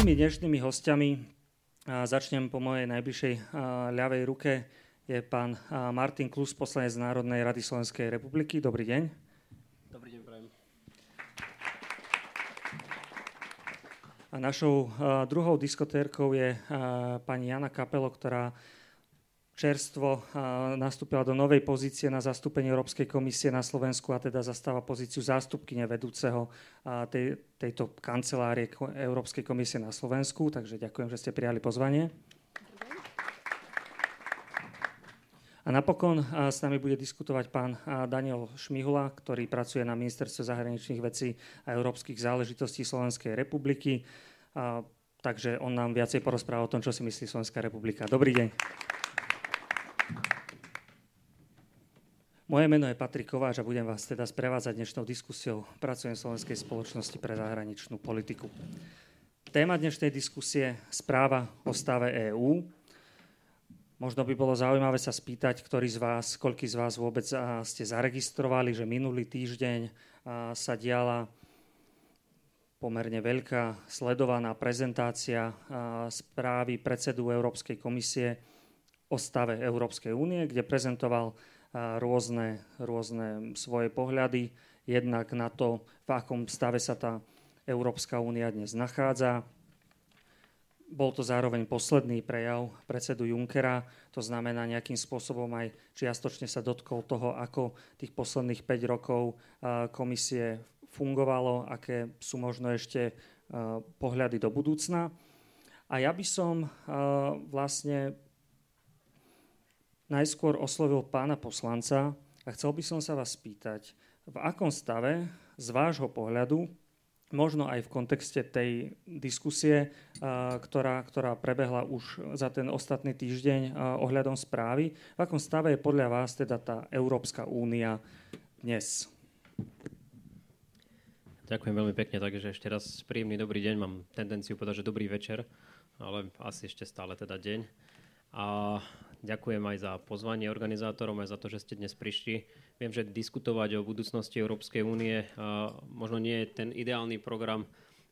Našimi dnešnými hostiami, začnem po mojej najbližšej ľavej ruke, je pán Martin Klus, poslanec Národnej rady Slovenskej republiky. Dobrý deň. Dobrý deň, prajem. A našou druhou diskotérkou je pani Jana Kapelo, ktorá čerstvo nastúpila do novej pozície na zastúpenie Európskej komisie na Slovensku a teda zastáva pozíciu zástupkyne vedúceho tej, tejto kancelárie Európskej komisie na Slovensku. Takže ďakujem, že ste prijali pozvanie. A napokon s nami bude diskutovať pán Daniel Šmihula, ktorý pracuje na Ministerstve zahraničných vecí a európskych záležitostí Slovenskej republiky. Takže on nám viacej porozpráva o tom, čo si myslí Slovenská republika. Dobrý deň. Moje meno je Patrik Kováč a budem vás teda sprevádzať dnešnou diskusiou. Pracujem v Slovenskej spoločnosti pre zahraničnú politiku. Téma dnešnej diskusie správa o stave EÚ. Možno by bolo zaujímavé sa spýtať, ktorý z vás, koľký z vás vôbec ste zaregistrovali, že minulý týždeň sa diala pomerne veľká sledovaná prezentácia správy predsedu Európskej komisie o stave Európskej únie, kde prezentoval rôzne, rôzne svoje pohľady, jednak na to, v akom stave sa tá Európska únia dnes nachádza. Bol to zároveň posledný prejav predsedu Junckera, to znamená nejakým spôsobom aj čiastočne sa dotkol toho, ako tých posledných 5 rokov komisie fungovalo, aké sú možno ešte pohľady do budúcna. A ja by som vlastne najskôr oslovil pána poslanca a chcel by som sa vás spýtať, v akom stave z vášho pohľadu, možno aj v kontexte tej diskusie, ktorá, ktorá prebehla už za ten ostatný týždeň ohľadom správy, v akom stave je podľa vás teda tá Európska únia dnes? Ďakujem veľmi pekne, takže ešte raz príjemný dobrý deň. Mám tendenciu povedať, že dobrý večer, ale asi ešte stále teda deň. A ďakujem aj za pozvanie organizátorom, aj za to, že ste dnes prišli. Viem, že diskutovať o budúcnosti Európskej únie možno nie je ten ideálny program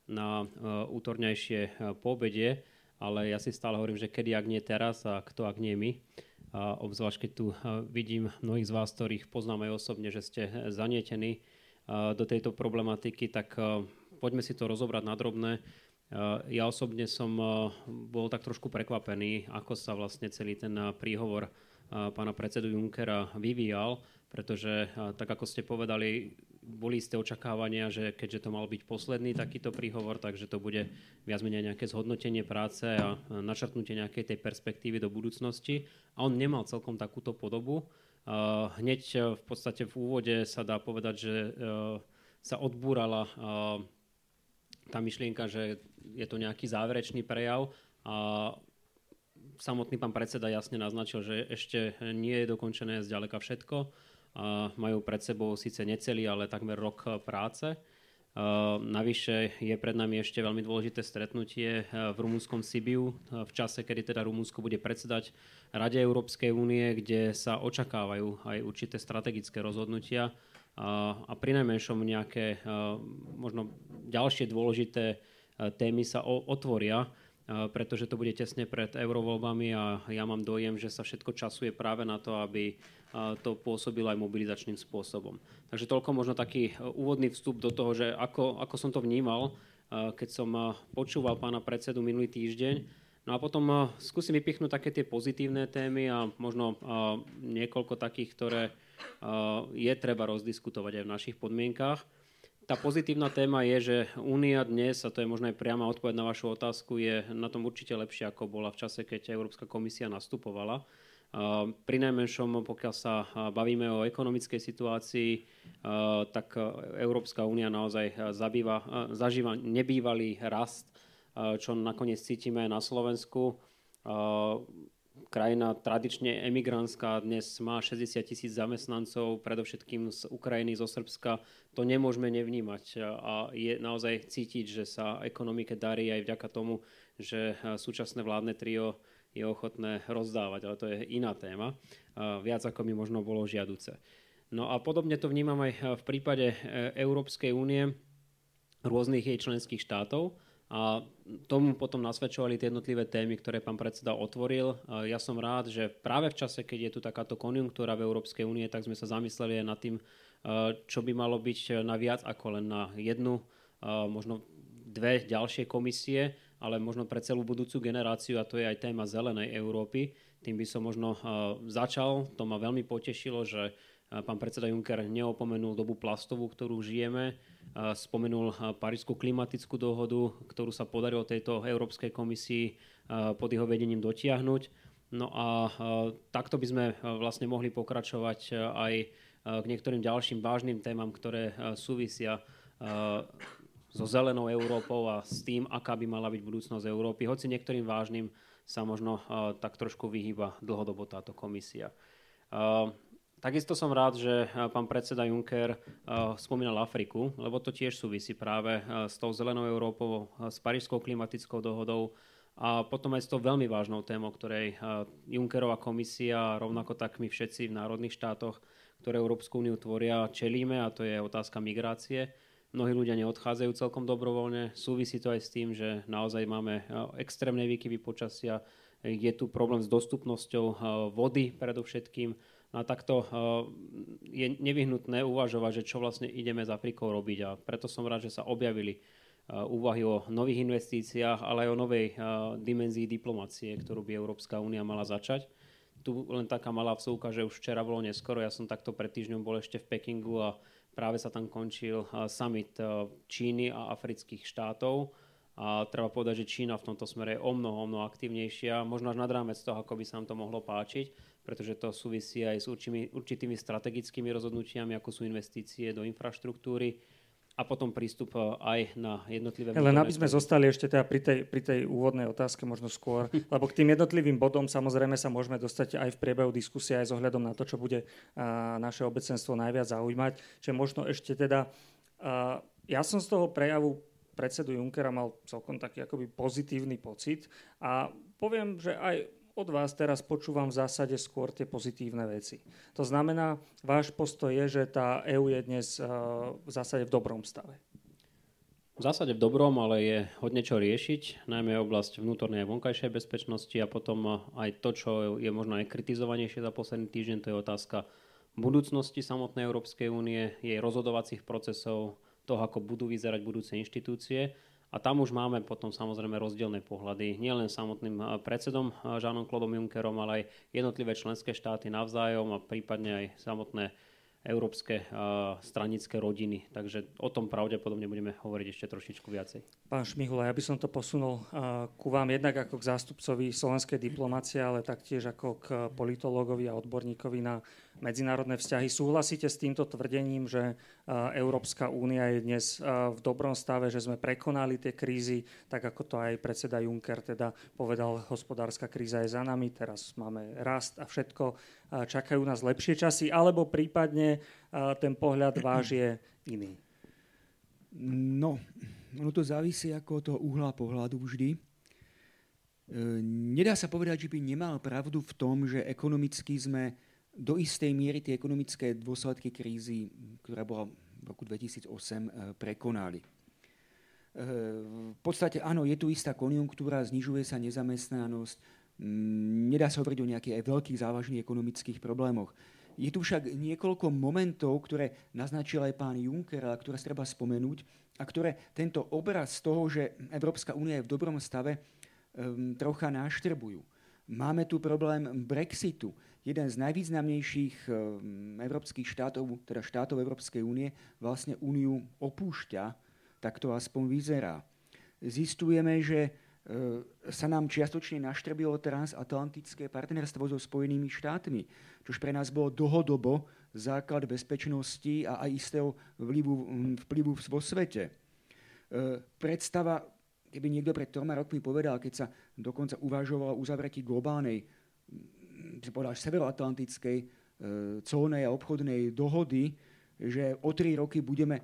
na útorňajšie pobedie, ale ja si stále hovorím, že kedy, ak nie teraz a kto, ak nie my. A obzvlášť, keď tu vidím mnohých z vás, ktorých poznám aj osobne, že ste zanietení do tejto problematiky, tak poďme si to rozobrať na drobné ja osobne som eh, bol tak trošku prekvapený, ako sa vlastne celý ten eh, príhovor pána predsedu Junckera vyvíjal, pretože tak ako ste povedali, boli isté očakávania, že keďže to mal byť posledný takýto príhovor, takže to bude viac menej nejaké zhodnotenie práce a načrtnutie nejakej tej perspektívy do budúcnosti. A on nemal celkom takúto podobu. Hneď v podstate v úvode sa dá povedať, že sa odbúrala tá myšlienka, že je to nejaký záverečný prejav a samotný pán predseda jasne naznačil, že ešte nie je dokončené zďaleka všetko. A majú pred sebou síce necelý, ale takmer rok práce. Navyše je pred nami ešte veľmi dôležité stretnutie v rumúnskom Sibiu v čase, kedy teda Rumúnsko bude predsedať Rade Európskej únie, kde sa očakávajú aj určité strategické rozhodnutia a pri najmenšom nejaké možno ďalšie dôležité témy sa otvoria, pretože to bude tesne pred eurovoľbami a ja mám dojem, že sa všetko časuje práve na to, aby to pôsobilo aj mobilizačným spôsobom. Takže toľko možno taký úvodný vstup do toho, že ako, ako som to vnímal, keď som počúval pána predsedu minulý týždeň. No a potom skúsim vypichnúť také tie pozitívne témy a možno niekoľko takých, ktoré je treba rozdiskutovať aj v našich podmienkách. Tá pozitívna téma je, že Únia dnes, a to je možno aj priama odpoveď na vašu otázku, je na tom určite lepšie, ako bola v čase, keď Európska komisia nastupovala. Pri najmenšom, pokiaľ sa bavíme o ekonomickej situácii, tak Európska únia naozaj zabýva, zažíva nebývalý rast, čo nakoniec cítime na Slovensku krajina tradične emigrantská, dnes má 60 tisíc zamestnancov, predovšetkým z Ukrajiny, zo Srbska. To nemôžeme nevnímať a je naozaj cítiť, že sa ekonomike darí aj vďaka tomu, že súčasné vládne trio je ochotné rozdávať, ale to je iná téma, viac ako mi možno bolo žiaduce. No a podobne to vnímam aj v prípade e, Európskej únie, rôznych jej členských štátov. A tomu potom nasvedčovali tie jednotlivé témy, ktoré pán predseda otvoril. Ja som rád, že práve v čase, keď je tu takáto konjunktúra v Európskej únie, tak sme sa zamysleli aj nad tým, čo by malo byť na viac ako len na jednu, možno dve ďalšie komisie, ale možno pre celú budúcu generáciu a to je aj téma zelenej Európy. Tým by som možno začal. To ma veľmi potešilo, že pán predseda Juncker neopomenul dobu plastovú, ktorú žijeme, spomenul Parísku klimatickú dohodu, ktorú sa podarilo tejto Európskej komisii pod jeho vedením dotiahnuť. No a takto by sme vlastne mohli pokračovať aj k niektorým ďalším vážnym témam, ktoré súvisia so zelenou Európou a s tým, aká by mala byť budúcnosť Európy. Hoci niektorým vážnym sa možno tak trošku vyhýba dlhodobo táto komisia. Takisto som rád, že eh, pán predseda Juncker uh, spomínal Afriku, lebo to tiež súvisí práve uh, s tou zelenou Európou, s Parížskou klimatickou dohodou a potom aj s tou veľmi vážnou témou, ktorej Junckerová komisia, rovnako tak my všetci v národných štátoch, ktoré Európsku úniu tvoria, čelíme a to je otázka migrácie. Mnohí ľudia neodchádzajú celkom dobrovoľne. Súvisí to aj s tým, že naozaj máme extrémne výkyvy počasia, je tu problém s dostupnosťou vody predovšetkým, No a takto eh, je nevyhnutné uvažovať, že čo vlastne ideme s Afrikou robiť a preto som rád, že sa objavili eh, úvahy o nových investíciách, ale aj o novej eh, dimenzii diplomácie, ktorú by Európska únia mala začať. Tu len taká malá vsúka, že už včera bolo neskoro, ja som takto pred týždňom bol ešte v Pekingu a práve sa tam končil summit Číny a afrických štátov. A treba povedať, že Čína v tomto smere je o mnoho, o mnoho aktívnejšia, možno až nad rámec toho, ako by sa nám to mohlo páčiť pretože to súvisí aj s určitými, určitými strategickými rozhodnutiami, ako sú investície do infraštruktúry a potom prístup e, aj na jednotlivé... Len aby sme zostali ešte teda pri tej, pri tej úvodnej otázke možno skôr, lebo k tým jednotlivým bodom samozrejme sa môžeme dostať aj v priebehu diskusie, aj s ohľadom na to, čo bude naše obecenstvo najviac zaujímať. Čiže možno ešte teda... Ja som z toho prejavu predsedu Junckera mal celkom taký akoby pozitívny pocit a poviem, že aj od vás teraz počúvam v zásade skôr tie pozitívne veci. To znamená, váš postoj je, že tá EÚ je dnes eh, v zásade v dobrom stave. V zásade v dobrom, ale je hodne čo riešiť, najmä oblasť vnútornej a vonkajšej bezpečnosti a potom eh, aj to, čo je možno aj kritizovanejšie za posledný týždeň, to je otázka budúcnosti samotnej Európskej únie, jej rozhodovacích procesov, toho, ako budú vyzerať budúce inštitúcie a tam už máme potom samozrejme rozdielne pohľady, nielen samotným eh, predsedom Žánom eh, Klodom Junckerom, ale aj jednotlivé členské štáty navzájom a prípadne aj samotné európske uh, stranické rodiny. Takže o tom pravdepodobne budeme hovoriť ešte trošičku viacej. Pán Šmihula, ja by som to posunul uh, ku vám jednak ako k zástupcovi slovenskej diplomácie, ale taktiež ako k politológovi a odborníkovi na medzinárodné vzťahy. Súhlasíte s týmto tvrdením, že Európska únia je dnes v dobrom stave, že sme prekonali tie krízy, tak ako to aj predseda Juncker teda povedal, hospodárska kríza je za nami, teraz máme rast a všetko, čakajú nás lepšie časy, alebo prípadne ten pohľad váš je iný? No, ono to závisí ako od uhla pohľadu vždy. E, nedá sa povedať, že by nemal pravdu v tom, že ekonomicky sme do istej miery tie ekonomické dôsledky krízy, ktorá bola v roku 2008, eh, prekonali. Eh, v podstate áno, je tu istá konjunktúra, znižuje sa nezamestnanosť, mm, nedá sa hovoriť o nejakých aj veľkých závažných ekonomických problémoch. Je tu však niekoľko momentov, ktoré naznačil aj pán Juncker a ktoré treba spomenúť a ktoré tento obraz toho, že Európska únia je v dobrom stave, um, trocha náštrbujú. Máme tu problém Brexitu jeden z najvýznamnejších eh, európskych štátov, teda štátov Európskej únie, vlastne úniu opúšťa, tak to aspoň vyzerá. Zistujeme, že eh, sa nám čiastočne naštrbilo transatlantické partnerstvo so Spojenými štátmi, čož pre nás bolo dlhodobo základ bezpečnosti a aj istého vplyvu, hm, vplyvu vo svete. Eh, predstava, keby niekto pred troma rokmi povedal, keď sa dokonca uvažovalo o uzavretí globálnej si povedal, severoatlantickej e, colnej a obchodnej dohody, že o tri roky budeme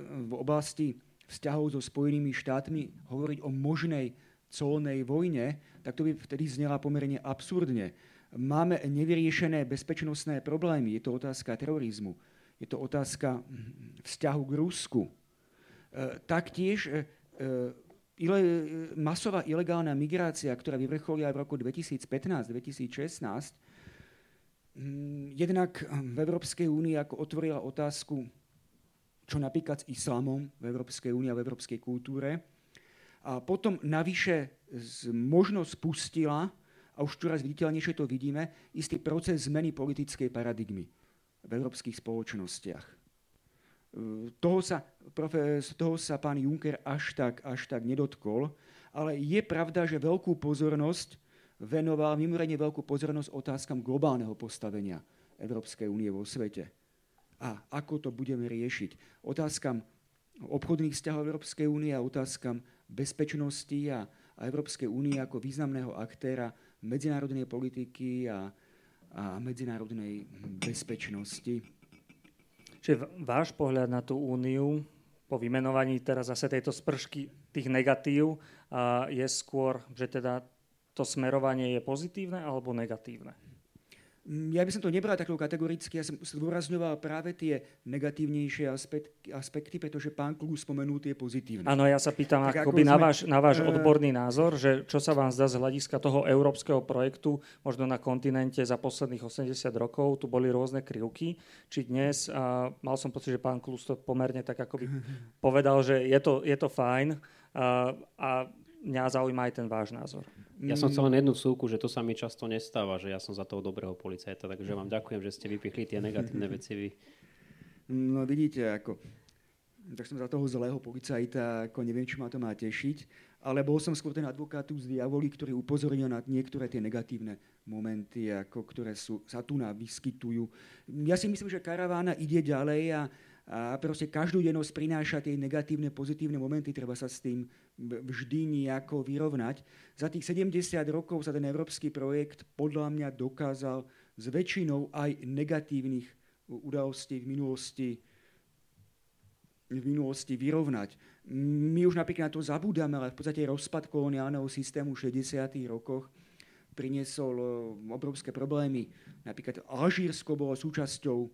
v oblasti vzťahov so Spojenými štátmi hovoriť o možnej colnej vojne, tak to by vtedy znela pomerne absurdne. Máme nevyriešené bezpečnostné problémy. Je to otázka terorizmu. Je to otázka vzťahu k Rusku. E, taktiež e, ile, masová ilegálna migrácia, ktorá vyvrcholila v roku 2015-2016, mm, jednak v Európskej únii ako otvorila otázku, čo napríklad s islamom v Európskej únii a v európskej kultúre. A potom navyše možno spustila, a už čoraz viditeľnejšie to vidíme, istý proces zmeny politickej paradigmy v európskych spoločnostiach. Toho sa, toho sa pán Juncker až tak, až tak nedotkol, ale je pravda, že veľkú pozornosť venoval, mimoriadne veľkú pozornosť otázkam globálneho postavenia Európskej únie vo svete. A ako to budeme riešiť? Otázkam obchodných vzťahov Európskej únie a otázkam bezpečnosti a, a Európskej únie ako významného aktéra medzinárodnej politiky a, a medzinárodnej bezpečnosti. Čiže váš pohľad na tú úniu po vymenovaní teraz zase tejto spršky tých negatív je skôr, že teda to smerovanie je pozitívne alebo negatívne? Mm, ja by som to nebral takto kategoricky, ja som zdôrazňoval práve tie negatívnejšie aspekty, aspekty pretože pán Klus spomenul tie pozitívne. Áno, ja sa pýtam tak akoby ako na, váš, na váš uh, odborný názor, že čo sa vám zdá z hľadiska toho európskeho projektu, možno na kontinente za posledných 80 rokov, tu boli rôzne krivky, či dnes, a mal som pocit, že pán Klus to pomerne tak akoby povedal, že je to, je to fajn a, a mňa zaujíma aj ten váš názor. Ja som chcel len jednu súku, že to sa mi často nestáva, že ja som za toho dobrého policajta, takže vám ďakujem, že ste vypichli tie negatívne veci vy. No vidíte, ako, tak som za toho zlého policajta, ako neviem, či ma to má tešiť, ale bol som skôr ten advokátu z diavoli, ktorý upozornil na niektoré tie negatívne momenty, ako, ktoré sú, sa tu vyskytujú. Ja si myslím, že karavána ide ďalej a a proste dennosť prináša tie negatívne, pozitívne momenty, treba sa s tým vždy nejako vyrovnať. Za tých 70 rokov sa ten európsky projekt podľa mňa dokázal s väčšinou aj negatívnych udalostí v minulosti v minulosti vyrovnať. My už napríklad na to zabúdame, ale v podstate rozpad koloniálneho systému v 60. rokoch priniesol e, obrovské problémy. Napríklad Alžírsko bolo súčasťou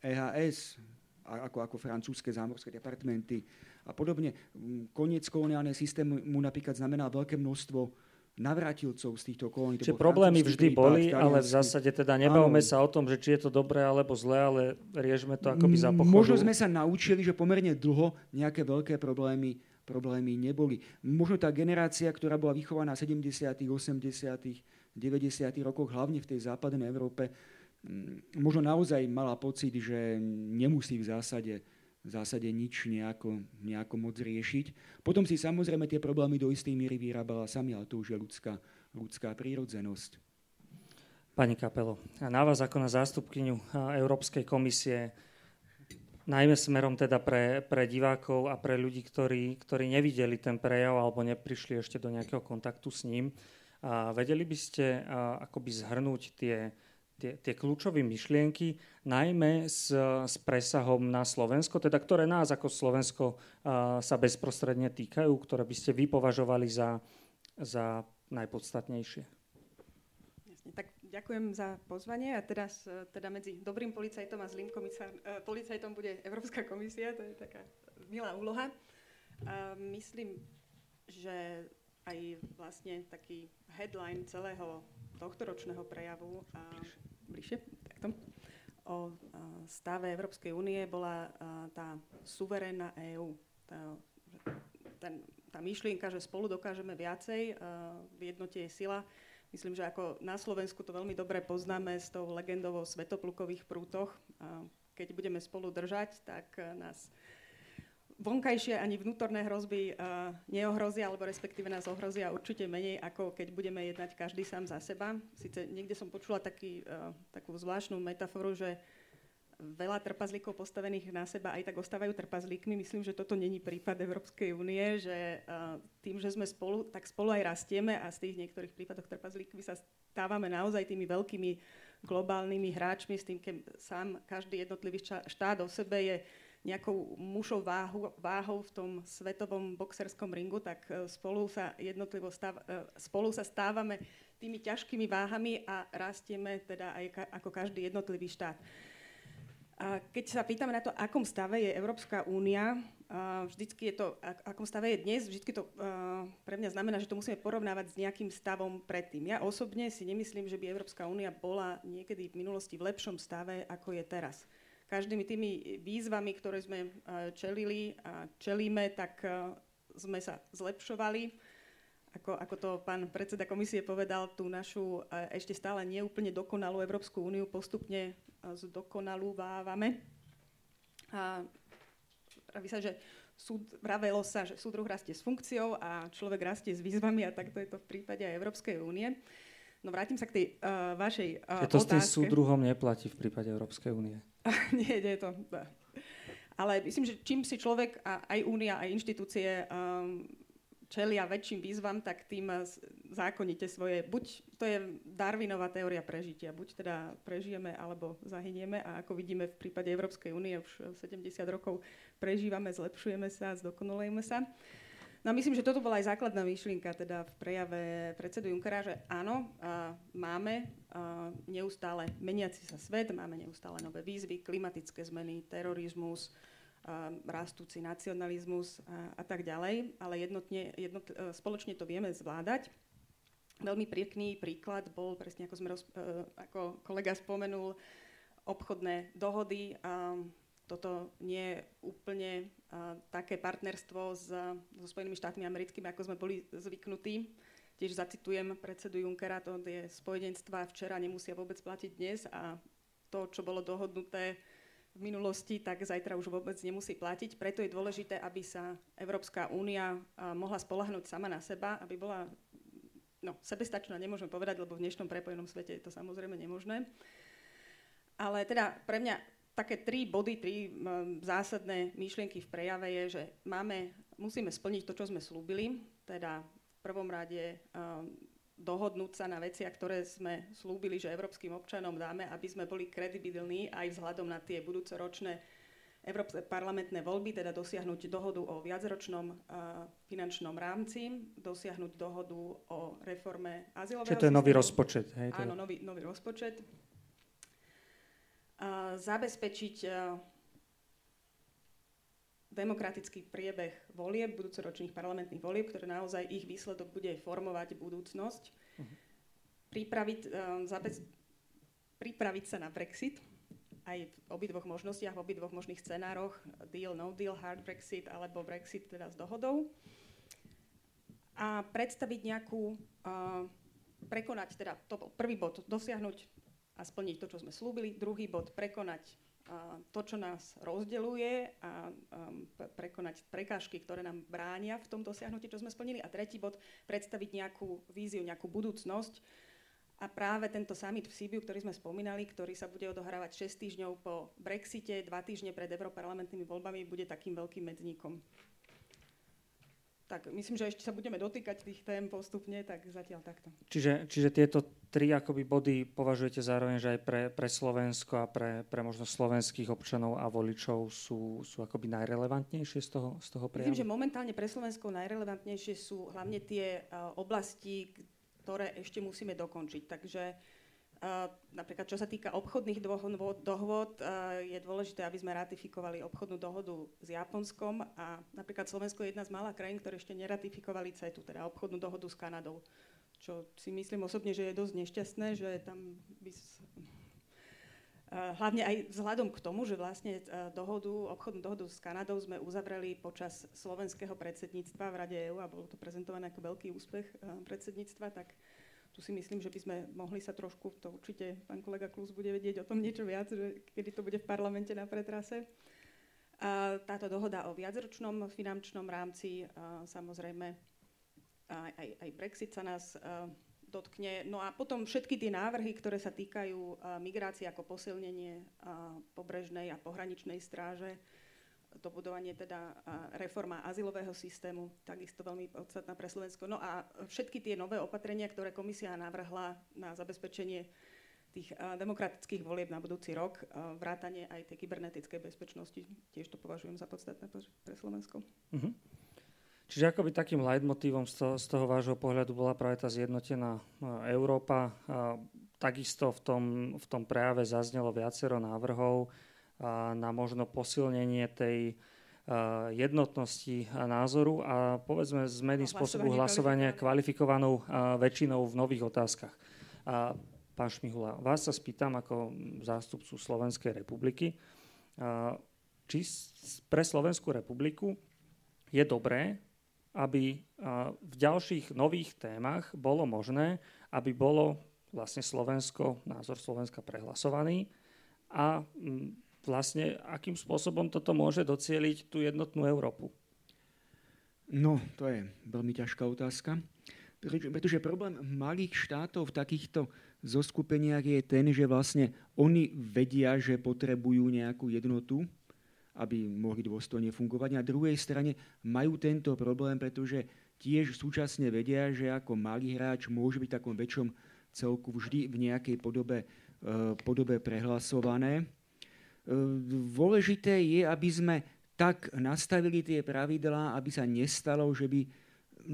EHS, ako, ako francúzske zámorské departmenty a podobne. Mm, koniec koloniálneho systému mu napríklad znamená veľké množstvo navrátilcov z týchto kolónií. Čiže problémy vždy prípad, boli, ale v zásade teda nebavme sa o tom, že či je to dobré alebo zlé, ale riešme to akoby za pochodu. Možno sme sa naučili, že pomerne dlho nejaké veľké problémy, problémy neboli. Možno tá generácia, ktorá bola vychovaná v 70., 80., 90. rokoch, hlavne v tej západnej Európe, Mm, možno naozaj mala pocit, že nemusí v zásade, v zásade nič nejako, nejako moc riešiť. Potom si samozrejme tie problémy do istej míry vyrábala sami, ale to už je ľudská, ľudská prírodzenosť. Pani Kapelo, na vás ako na zástupkyňu Európskej komisie, najmä smerom teda pre, pre divákov a pre ľudí, ktorí, ktorí nevideli ten prejav alebo neprišli ešte do nejakého kontaktu s ním, a vedeli by ste a, akoby zhrnúť tie, tie, tie kľúčové myšlienky, najmä s, s presahom na Slovensko, teda ktoré nás ako Slovensko sa bezprostredne týkajú, ktoré by ste vy považovali za, za najpodstatnejšie. Jasne, tak ďakujem za pozvanie a teraz teda medzi dobrým policajtom a zlým komisár, uh, policajtom bude Európska komisia, to je taká milá úloha. Uh, myslím, že aj vlastne taký headline celého tohto ročného prejavu bližšie, takto, o stave Európskej únie bola tá suverénna EÚ. Tá, ten, tá myšlienka, že spolu dokážeme viacej, v jednote je sila. Myslím, že ako na Slovensku to veľmi dobre poznáme s tou legendou o svetoplukových prútoch. Keď budeme spolu držať, tak nás vonkajšie ani vnútorné hrozby uh, neohrozia, alebo respektíve nás ohrozia určite menej, ako keď budeme jednať každý sám za seba. Sice niekde som počula taký, uh, takú zvláštnu metaforu, že veľa trpazlíkov postavených na seba aj tak ostávajú trpazlíkmi. Myslím, že toto není prípad Európskej únie, že uh, tým, že sme spolu, tak spolu aj rastieme a z tých niektorých prípadoch trpazlíkmi sa stávame naozaj tými veľkými globálnymi hráčmi, s tým, keď sám každý jednotlivý štát o sebe je nejakou mušou váhu, váhou v tom svetovom boxerskom ringu, tak e, spolu sa jednotlivo stav, e, spolu sa stávame tými ťažkými váhami a rastieme teda aj ka, ako každý jednotlivý štát. Keď sa pýtame na to, akom stave je Európska únia, vždycky je to, akom stave je dnes, vždycky to pre mňa znamená, že to musíme porovnávať s nejakým stavom predtým. Ja osobne si nemyslím, že by Európska únia bola niekedy v minulosti v lepšom stave, ako je teraz. Každými tými výzvami, ktoré sme čelili a čelíme, tak sme sa zlepšovali ako, ako to pán predseda komisie povedal, tú našu ešte stále neúplne dokonalú Európsku úniu postupne zdokonalúvávame. A praví sa, že súd, vravelo sa, že súdruh rastie s funkciou a človek rastie s výzvami a takto je to v prípade aj Európskej únie. No vrátim sa k tej uh, vašej uh, to otázke. s tým súdruhom neplatí v prípade Európskej únie. nie, nie je to... Ale myslím, že čím si človek, a aj únia, aj inštitúcie um, čelia väčším výzvam, tak tým zákonite svoje, buď to je Darwinová teória prežitia, buď teda prežijeme alebo zahynieme a ako vidíme v prípade Európskej únie už 70 rokov prežívame, zlepšujeme sa, zdokonalujeme sa. No myslím, že toto bola aj základná myšlienka teda v prejave predsedu Junckera, že áno, máme neustále meniaci sa svet, máme neustále nové výzvy, klimatické zmeny, terorizmus, rastúci nacionalizmus a, tak ďalej, ale jednotne, jednot, e, spoločne to vieme zvládať. Veľmi pekný príklad bol, presne ako, sme roz, e, ako kolega spomenul, obchodné dohody. A toto nie je úplne a, také partnerstvo s, so Spojenými štátmi americkými, ako sme boli zvyknutí. Tiež zacitujem predsedu Junckera, to je spojenectva včera nemusia vôbec platiť dnes a to, čo bolo dohodnuté v minulosti, tak zajtra už vôbec nemusí platiť. Preto je dôležité, aby sa Európska únia mohla spolahnúť sama na seba, aby bola no, sebestačná, nemôžem povedať, lebo v dnešnom prepojenom svete je to samozrejme nemožné. Ale teda pre mňa také tri body, tri zásadné myšlienky v prejave je, že máme, musíme splniť to, čo sme slúbili, teda prvom rade dohodnúť sa na veciach, ktoré sme slúbili, že európskym občanom dáme, aby sme boli kredibilní aj vzhľadom na tie budúce ročné Európske parlamentné voľby, teda dosiahnuť dohodu o viacročnom uh, finančnom rámci, dosiahnuť dohodu o reforme azylového Čiže to je nový rozpočet. Hej. Áno, nový, nový rozpočet. Uh, zabezpečiť uh, demokratický priebeh volieb, budúcoročných parlamentných volieb, ktoré naozaj ich výsledok bude formovať budúcnosť. Uh-huh. Pripraviť, um, zabez, pripraviť sa na Brexit aj v obidvoch možnostiach, v obidvoch možných scenároch, deal, no deal, hard Brexit alebo Brexit teda s dohodou. A predstaviť nejakú, uh, prekonať teda, to prvý bod, dosiahnuť a splniť to, čo sme slúbili. Druhý bod, prekonať to, čo nás rozdeluje a prekonať prekážky, ktoré nám bránia v tom dosiahnutí, čo sme splnili. A tretí bod, predstaviť nejakú víziu, nejakú budúcnosť. A práve tento summit v Sibiu, ktorý sme spomínali, ktorý sa bude odohrávať 6 týždňov po Brexite, 2 týždne pred europarlamentnými voľbami, bude takým veľkým medzníkom. Tak myslím, že ešte sa budeme dotýkať tých tém postupne, tak zatiaľ takto. Čiže, čiže tieto tri akoby body považujete zároveň, že aj pre, pre Slovensko a pre, pre možno slovenských občanov a voličov sú, sú akoby najrelevantnejšie z toho, z toho prejavu? Myslím, že momentálne pre Slovensko najrelevantnejšie sú hlavne tie uh, oblasti, ktoré ešte musíme dokončiť. Takže napríklad čo sa týka obchodných dohôd, je dôležité, aby sme ratifikovali obchodnú dohodu s Japonskom a napríklad Slovensko je jedna z mála krajín, ktoré ešte neratifikovali CETu, teda obchodnú dohodu s Kanadou. Čo si myslím osobne, že je dosť nešťastné, že tam by Hlavne aj vzhľadom k tomu, že vlastne dohodu, obchodnú dohodu s Kanadou sme uzavreli počas slovenského predsedníctva v Rade EU a bolo to prezentované ako veľký úspech predsedníctva, tak tu si myslím, že by sme mohli sa trošku, to určite pán kolega Klus bude vedieť o tom niečo viac, že kedy to bude v parlamente na pretrase. A táto dohoda o viacročnom finančnom rámci, a samozrejme aj, aj, aj Brexit sa nás a, dotkne. No a potom všetky tie návrhy, ktoré sa týkajú migrácie ako posilnenie a, pobrežnej a pohraničnej stráže, dobudovanie teda reforma azylového systému, takisto veľmi podstatná pre Slovensko. No a všetky tie nové opatrenia, ktoré komisia navrhla na zabezpečenie tých demokratických volieb na budúci rok, vrátanie aj tej kybernetickej bezpečnosti, tiež to považujem za podstatné pre Slovensko. Uh-huh. Čiže akoby takým leitmotívom z toho, vášho pohľadu bola práve tá zjednotená Európa. Takisto v tom, v tom prejave zaznelo viacero návrhov na možno posilnenie tej jednotnosti názoru a povedzme zmeny spôsobu hlasovania kvalifikovanou väčšinou v nových otázkach. Pán Šmihula, vás sa spýtam ako zástupcu Slovenskej republiky, či pre Slovenskú republiku je dobré, aby v ďalších nových témach bolo možné, aby bolo vlastne Slovensko, názor Slovenska prehlasovaný a vlastne akým spôsobom toto môže docieliť tú jednotnú Európu? No, to je veľmi ťažká otázka. Pretože problém malých štátov v takýchto zoskupeniach je ten, že vlastne oni vedia, že potrebujú nejakú jednotu, aby mohli dôstojne fungovať. Na druhej strane majú tento problém, pretože tiež súčasne vedia, že ako malý hráč môže byť v takom väčšom celku vždy v nejakej podobe, eh, podobe prehlasované. Dôležité je, aby sme tak nastavili tie pravidlá, aby sa nestalo, že by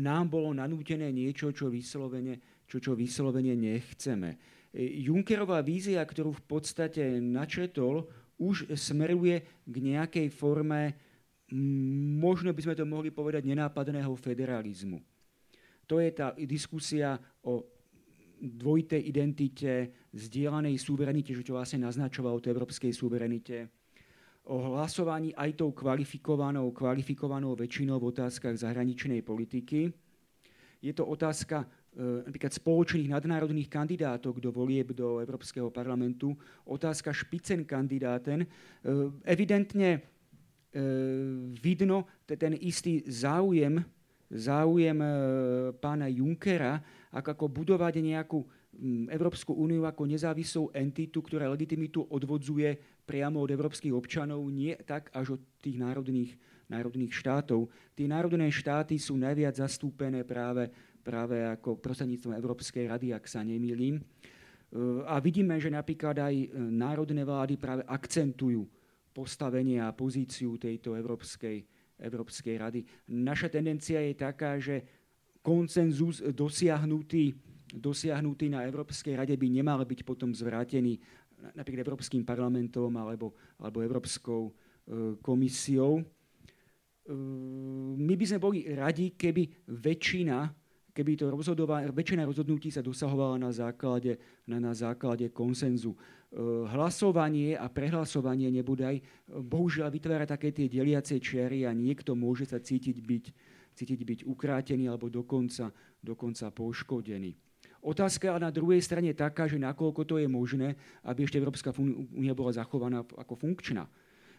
nám bolo nanútené niečo, čo vyslovene, čo, čo vyslovene nechceme. Junckerová vízia, ktorú v podstate načetol, už smeruje k nejakej forme, možno by sme to mohli povedať, nenápadného federalizmu. To je tá diskusia o dvojitej identite, zdieľanej suverenite, čo vlastne naznačoval o tej európskej suverenite, o hlasovaní aj tou kvalifikovanou, kvalifikovanou väčšinou v otázkach zahraničnej politiky. Je to otázka e, napríklad spoločných nadnárodných kandidátov do volieb do Európskeho parlamentu, otázka špicen kandidáten. E, evidentne e, vidno ten istý záujem, záujem pána Junckera ako, budovať nejakú Európsku úniu ako nezávislú entitu, ktorá legitimitu odvodzuje priamo od európskych občanov, nie tak až od tých národných, národných štátov. Tie národné štáty sú najviac zastúpené práve, práve ako prostredníctvom Európskej rady, ak sa nemýlim. E, a vidíme, že napríklad aj e, národné vlády práve akcentujú postavenie a pozíciu tejto Európskej, Európskej rady. Naša tendencia je taká, že koncenzus dosiahnutý, dosiahnutý na Európskej rade by nemal byť potom zvrátený napríklad Európskym parlamentom alebo, alebo Európskou e, komisiou. E, my by sme boli radi, keby väčšina, keby to rozhodová, väčšina rozhodnutí sa dosahovala na základe, na, na základe konsenzu. E, hlasovanie a prehlasovanie nebudaj, bohužiaľ vytvára také tie deliacie čiary a niekto môže sa cítiť byť cítiť byť ukrátený alebo dokonca, dokonca poškodený. Otázka ale na druhej strane je taká, že nakoľko to je možné, aby ešte Európska únia bola zachovaná ako funkčná.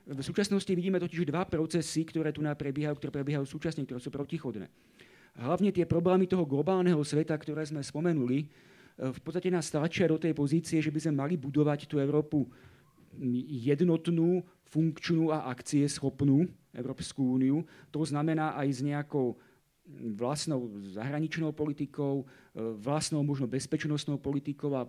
V súčasnosti vidíme totiž dva procesy, ktoré tu prebiehajú, ktoré prebiehajú súčasne, ktoré sú protichodné. Hlavne tie problémy toho globálneho sveta, ktoré sme spomenuli, v podstate nás tlačia do tej pozície, že by sme mali budovať tú Európu jednotnú, funkčnú a akcieschopnú Európsku úniu. To znamená aj s nejakou vlastnou zahraničnou politikou, e, vlastnou možno bezpečnostnou politikou a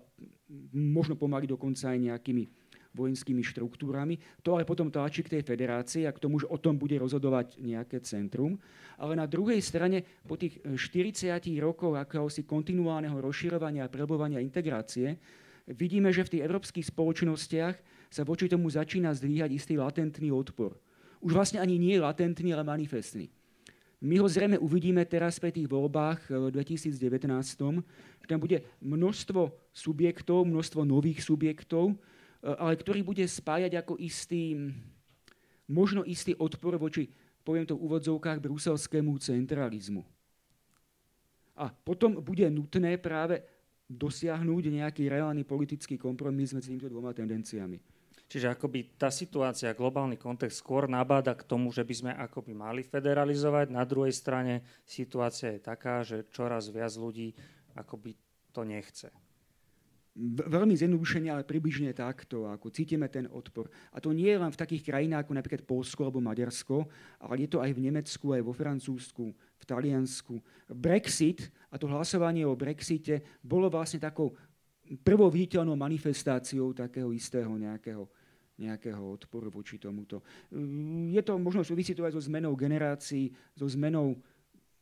možno pomaly dokonca aj nejakými vojenskými štruktúrami. To ale potom tlačí k tej federácii a k tomu, že o tom bude rozhodovať nejaké centrum. Ale na druhej strane, po tých 40 rokoch akéhosi kontinuálneho rozširovania a prebovania integrácie, vidíme, že v tých európskych spoločnostiach sa voči tomu začína zdvíhať istý latentný odpor. Už vlastne ani nie latentný, ale manifestný. My ho zrejme uvidíme teraz pri tých voľbách v 2019, že tam bude množstvo subjektov, množstvo nových subjektov, ale ktorý bude spájať ako istý, možno istý odpor voči, poviem to v úvodzovkách, bruselskému centralizmu. A potom bude nutné práve dosiahnuť nejaký reálny politický kompromis medzi týmito dvoma tendenciami. Čiže akoby tá situácia, globálny kontext skôr nabáda k tomu, že by sme akoby mali federalizovať. Na druhej strane situácia je taká, že čoraz viac ľudí akoby to nechce. Veľmi zjednodušene, ale približne takto, ako cítime ten odpor. A to nie je len v takých krajinách ako napríklad Polsko alebo Maďarsko, ale je to aj v Nemecku, aj vo Francúzsku, v Taliansku. Brexit a to hlasovanie o Brexite bolo vlastne takou prvou manifestáciou takého istého nejakého nejakého odporu voči tomuto. Je to možno súvisí to aj so zmenou generácií, so zmenou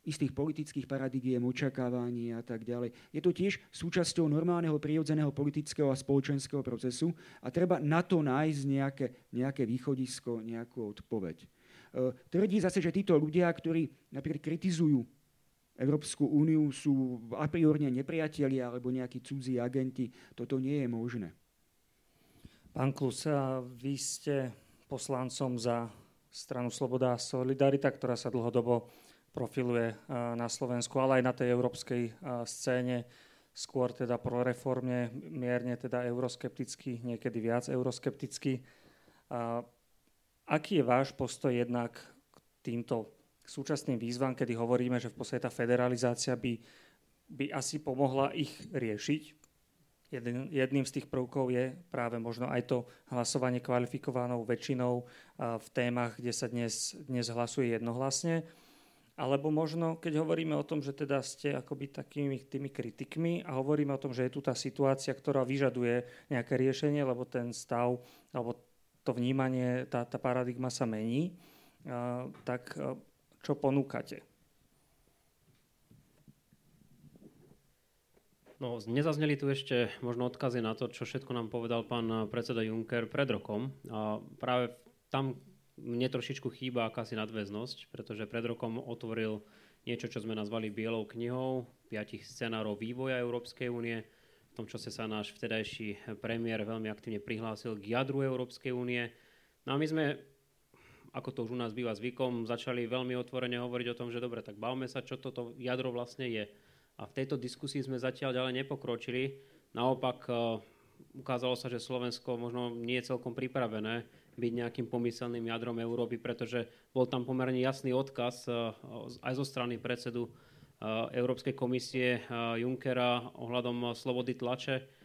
istých politických paradigiem, očakávaní a tak ďalej. Je to tiež súčasťou normálneho prirodzeného politického a spoločenského procesu a treba na to nájsť nejaké, nejaké východisko, nejakú odpoveď. Uh, tvrdí zase, že títo ľudia, ktorí napríklad kritizujú Európsku úniu, sú a priorne nepriatelia alebo nejakí cudzí agenti. Toto nie je možné. Pán Klus, vy ste poslancom za stranu Sloboda a Solidarita, ktorá sa dlhodobo profiluje na Slovensku, ale aj na tej európskej scéne, skôr teda proreformne, mierne teda euroskepticky, niekedy viac euroskepticky. Aký je váš postoj jednak k týmto súčasným výzvam, kedy hovoríme, že v podstate tá federalizácia by, by asi pomohla ich riešiť, Jeden, jedným z tých prvkov je práve možno aj to hlasovanie kvalifikovanou väčšinou v témach, kde sa dnes, dnes hlasuje jednohlasne. Alebo možno, keď hovoríme o tom, že teda ste akoby takými tými kritikmi a hovoríme o tom, že je tu tá situácia, ktorá vyžaduje nejaké riešenie, lebo ten stav, alebo to vnímanie, tá, tá paradigma sa mení, tak čo ponúkate? No, nezazneli tu ešte možno odkazy na to, čo všetko nám povedal pán predseda Juncker pred rokom. A práve tam mne trošičku chýba akási nadväznosť, pretože pred rokom otvoril niečo, čo sme nazvali Bielou knihou, piatich scenárov vývoja Európskej únie. V tom čase sa náš vtedajší premiér veľmi aktívne prihlásil k jadru Európskej únie. No a my sme, ako to už u nás býva zvykom, začali veľmi otvorene hovoriť o tom, že dobre, tak bavme sa, čo toto jadro vlastne je a v tejto diskusii sme zatiaľ ďalej nepokročili. Naopak e, ukázalo sa, že Slovensko možno nie je celkom pripravené byť nejakým pomyselným jadrom Európy, pretože bol tam pomerne jasný odkaz e, aj zo strany predsedu e, Európskej komisie Junckera ohľadom slobody tlače,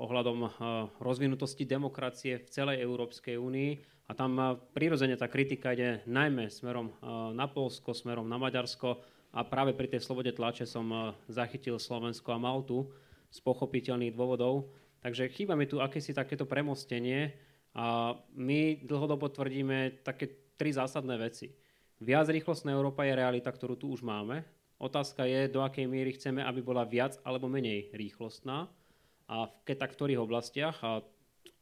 ohľadom rozvinutosti demokracie v celej Európskej únii. A tam prirodzene tá kritika ide najmä smerom na Polsko, smerom na Maďarsko, a práve pri tej slobode tlače som eh, zachytil Slovensko a Maltu z pochopiteľných dôvodov. Takže chýba mi tu akési takéto premostenie a my dlhodobo tvrdíme také tri zásadné veci. Viac rýchlostná Európa je realita, ktorú tu už máme. Otázka je, do akej miery chceme, aby bola viac alebo menej rýchlostná a keď tak v ktorých oblastiach. A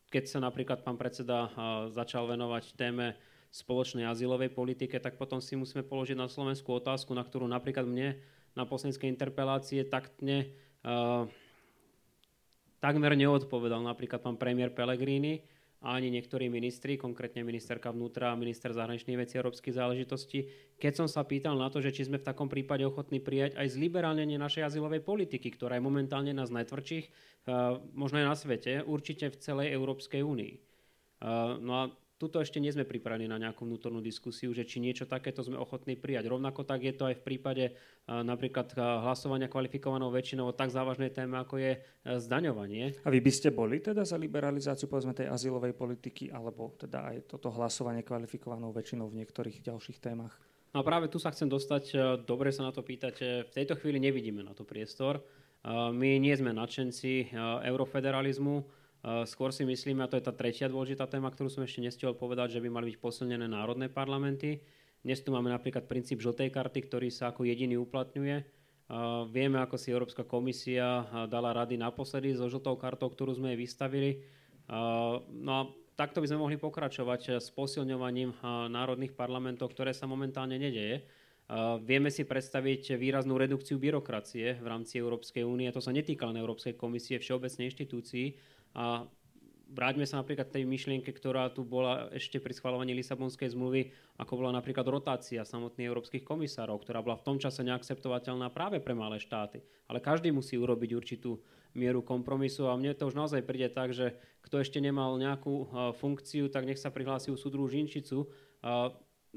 keď sa napríklad pán predseda začal venovať téme spoločnej azylovej politike, tak potom si musíme položiť na Slovensku otázku, na ktorú napríklad mne na poslaneckej interpelácie taktne uh, takmer neodpovedal napríklad pán premiér Pellegrini ani niektorí ministri, konkrétne ministerka vnútra a minister zahraničných vecí a európskych záležitostí, keď som sa pýtal na to, že či sme v takom prípade ochotní prijať aj zliberálnenie našej azylovej politiky, ktorá je momentálne z najtvrdších, uh, možno aj na svete, určite v celej Európskej únii. Uh, no a tuto ešte nie sme pripravení na nejakú vnútornú diskusiu, že či niečo takéto sme ochotní prijať. Rovnako tak je to aj v prípade napríklad hlasovania kvalifikovanou väčšinou o tak závažnej téme, ako je zdaňovanie. A vy by ste boli teda za liberalizáciu povedzme tej azylovej politiky, alebo teda aj toto hlasovanie kvalifikovanou väčšinou v niektorých ďalších témach? No a práve tu sa chcem dostať, dobre sa na to pýtať, v tejto chvíli nevidíme na to priestor. My nie sme nadšenci eurofederalizmu, Skôr si myslíme, a to je tá tretia dôležitá téma, ktorú som ešte nestihol povedať, že by mali byť posilnené národné parlamenty. Dnes tu máme napríklad princíp žltej karty, ktorý sa ako jediný uplatňuje. Vieme, ako si Európska komisia dala rady naposledy so žltou kartou, ktorú sme jej vystavili. No a takto by sme mohli pokračovať s posilňovaním národných parlamentov, ktoré sa momentálne nedeje. Vieme si predstaviť výraznú redukciu byrokracie v rámci Európskej únie. To sa netýka len Európskej komisie, všeobecnej inštitúcií, a vráťme sa napríklad tej myšlienke, ktorá tu bola ešte pri schvalovaní Lisabonskej zmluvy, ako bola napríklad rotácia samotných európskych komisárov, ktorá bola v tom čase neakceptovateľná práve pre malé štáty. Ale každý musí urobiť určitú mieru kompromisu a mne to už naozaj príde tak, že kto ešte nemal nejakú funkciu, tak nech sa prihlási u súdru Žinčicu.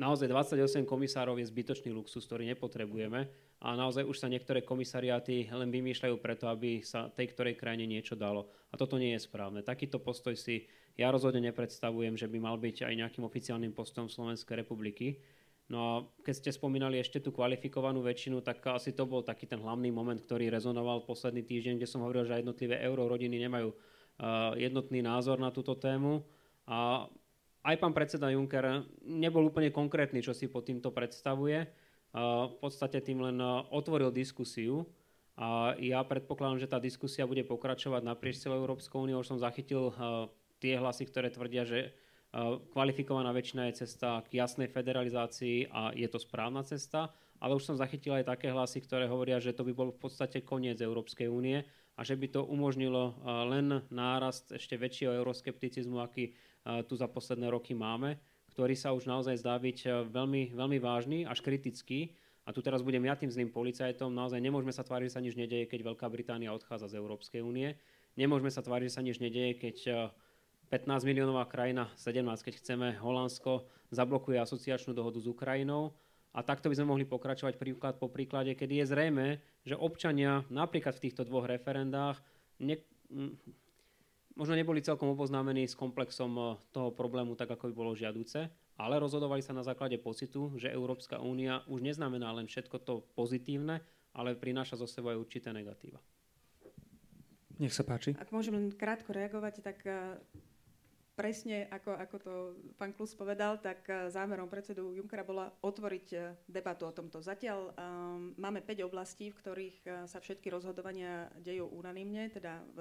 Naozaj 28 komisárov je zbytočný luxus, ktorý nepotrebujeme a naozaj už sa niektoré komisariáty len vymýšľajú preto, aby sa tej ktorej krajine niečo dalo. A toto nie je správne. Takýto postoj si ja rozhodne nepredstavujem, že by mal byť aj nejakým oficiálnym postom Slovenskej republiky. No a keď ste spomínali ešte tú kvalifikovanú väčšinu, tak asi to bol taký ten hlavný moment, ktorý rezonoval posledný týždeň, kde som hovoril, že jednotlivé eurorodiny nemajú uh, jednotný názor na túto tému. A aj pán predseda Juncker nebol úplne konkrétny, čo si pod týmto predstavuje. v podstate tým len otvoril diskusiu a ja predpokladám, že tá diskusia bude pokračovať naprieč celou Európskou úniou. Už som zachytil tie hlasy, ktoré tvrdia, že kvalifikovaná väčšina je cesta k jasnej federalizácii a je to správna cesta, ale už som zachytil aj také hlasy, ktoré hovoria, že to by bol v podstate koniec Európskej únie a že by to umožnilo len nárast ešte väčšieho euroskepticizmu, aký tu za posledné roky máme ktorý sa už naozaj zdá byť eh, veľmi, veľmi vážny, až kritický. A tu teraz budem ja tým zlým policajtom. Naozaj nemôžeme sa tváriť, že sa nič nedeje, keď Veľká Británia odchádza z Európskej únie. Nemôžeme sa tváriť, že sa nič nedeje, keď 15 eh, miliónová krajina, 17, keď chceme, Holandsko zablokuje asociačnú dohodu s Ukrajinou. A takto by sme mohli pokračovať príklad po príklade, kedy je zrejme, že občania napríklad v týchto dvoch referendách ne, možno neboli celkom oboznámení s komplexom eh, toho problému tak, ako by bolo žiaduce, ale rozhodovali sa na základe pocitu, že Európska únia už neznamená len všetko to pozitívne, ale prináša zo sebou aj určité negatíva. Nech sa páči. Ak môžem len krátko reagovať, tak eh, presne ako, ako to pán Klus povedal, tak eh, zámerom predsedu Junckera bola otvoriť debatu o tomto. Zatiaľ um, máme 5 oblastí, v ktorých sa všetky rozhodovania dejú unanimne, teda v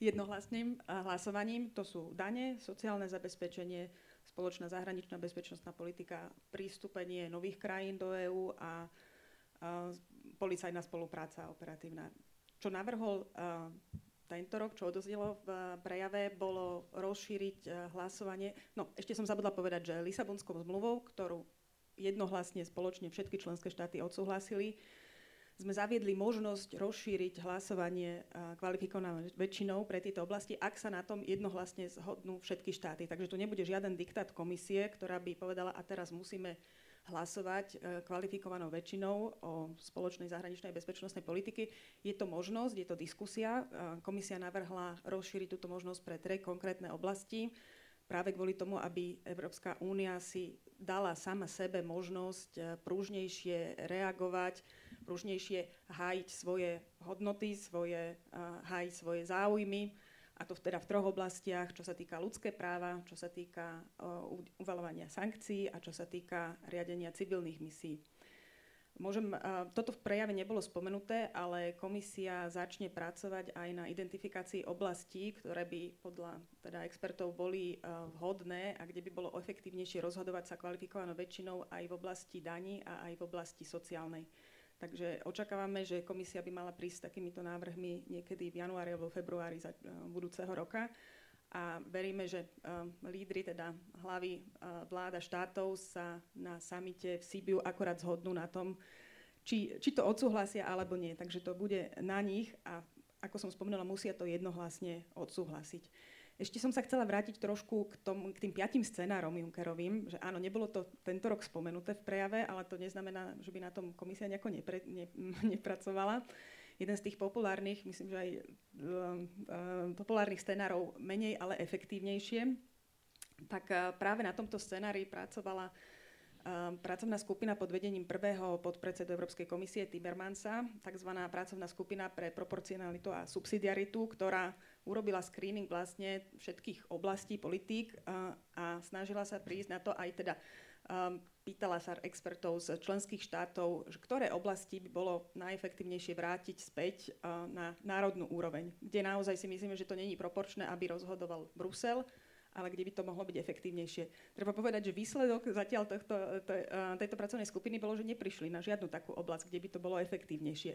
jednohlasným hlasovaním. To sú dane, sociálne zabezpečenie, spoločná zahraničná bezpečnostná politika, prístupenie nových krajín do EÚ a, a policajná spolupráca operatívna. Čo navrhol a, tento rok, čo odoznelo v prejave, bolo rozšíriť hlasovanie. No, ešte som zabudla povedať, že Lisabonskou zmluvou, ktorú jednohlasne spoločne všetky členské štáty odsúhlasili, sme zaviedli možnosť rozšíriť hlasovanie kvalifikovanou väčšinou pre tieto oblasti, ak sa na tom jednohlasne zhodnú všetky štáty. Takže tu nebude žiaden diktát komisie, ktorá by povedala, a teraz musíme hlasovať e, kvalifikovanou väčšinou o spoločnej zahraničnej bezpečnostnej politiky. Je to možnosť, je to diskusia. Komisia navrhla rozšíriť túto možnosť pre tri konkrétne oblasti práve kvôli tomu, aby Európska únia si dala sama sebe možnosť e, prúžnejšie reagovať pružnejšie hájiť svoje hodnoty, svoje, hájiť svoje záujmy, a to teda v troch oblastiach, čo sa týka ľudské práva, čo sa týka uvalovania sankcií a čo sa týka riadenia civilných misií. Môžem, toto v prejave nebolo spomenuté, ale komisia začne pracovať aj na identifikácii oblastí, ktoré by podľa teda expertov boli vhodné a kde by bolo efektívnejšie rozhodovať sa kvalifikovanou väčšinou aj v oblasti daní a aj v oblasti sociálnej. Takže očakávame, že komisia by mala prísť s takýmito návrhmi niekedy v januári alebo februári za, uh, budúceho roka. A veríme, že uh, lídry, teda hlavy uh, vláda štátov sa na samite v Sibiu akorát zhodnú na tom, či, či to odsúhlasia alebo nie. Takže to bude na nich a ako som spomenula, musia to jednohlasne odsúhlasiť. Ešte som sa chcela vrátiť trošku k, tom, k tým piatim scenárom Junckerovým, že áno, nebolo to tento rok spomenuté v prejave, ale to neznamená, že by na tom komisia nejako nepre, ne, nepracovala. Jeden z tých populárnych, myslím, že aj uh, uh, populárnych scenárov menej, ale efektívnejšie, tak uh, práve na tomto scenári pracovala pracovná skupina pod vedením prvého podpredsedu Európskej komisie Timmermansa, tzv. pracovná skupina pre proporcionalitu a subsidiaritu, ktorá urobila screening vlastne všetkých oblastí politík a, a snažila sa prísť na to aj teda um, pýtala sa expertov z členských štátov, že ktoré oblasti by bolo najefektívnejšie vrátiť späť uh, na národnú úroveň, kde naozaj si myslíme, že to není proporčné, aby rozhodoval Brusel, ale kde by to mohlo byť efektívnejšie. Treba povedať, že výsledok zatiaľ tohto, to, tejto pracovnej skupiny bolo, že neprišli na žiadnu takú oblasť, kde by to bolo efektívnejšie.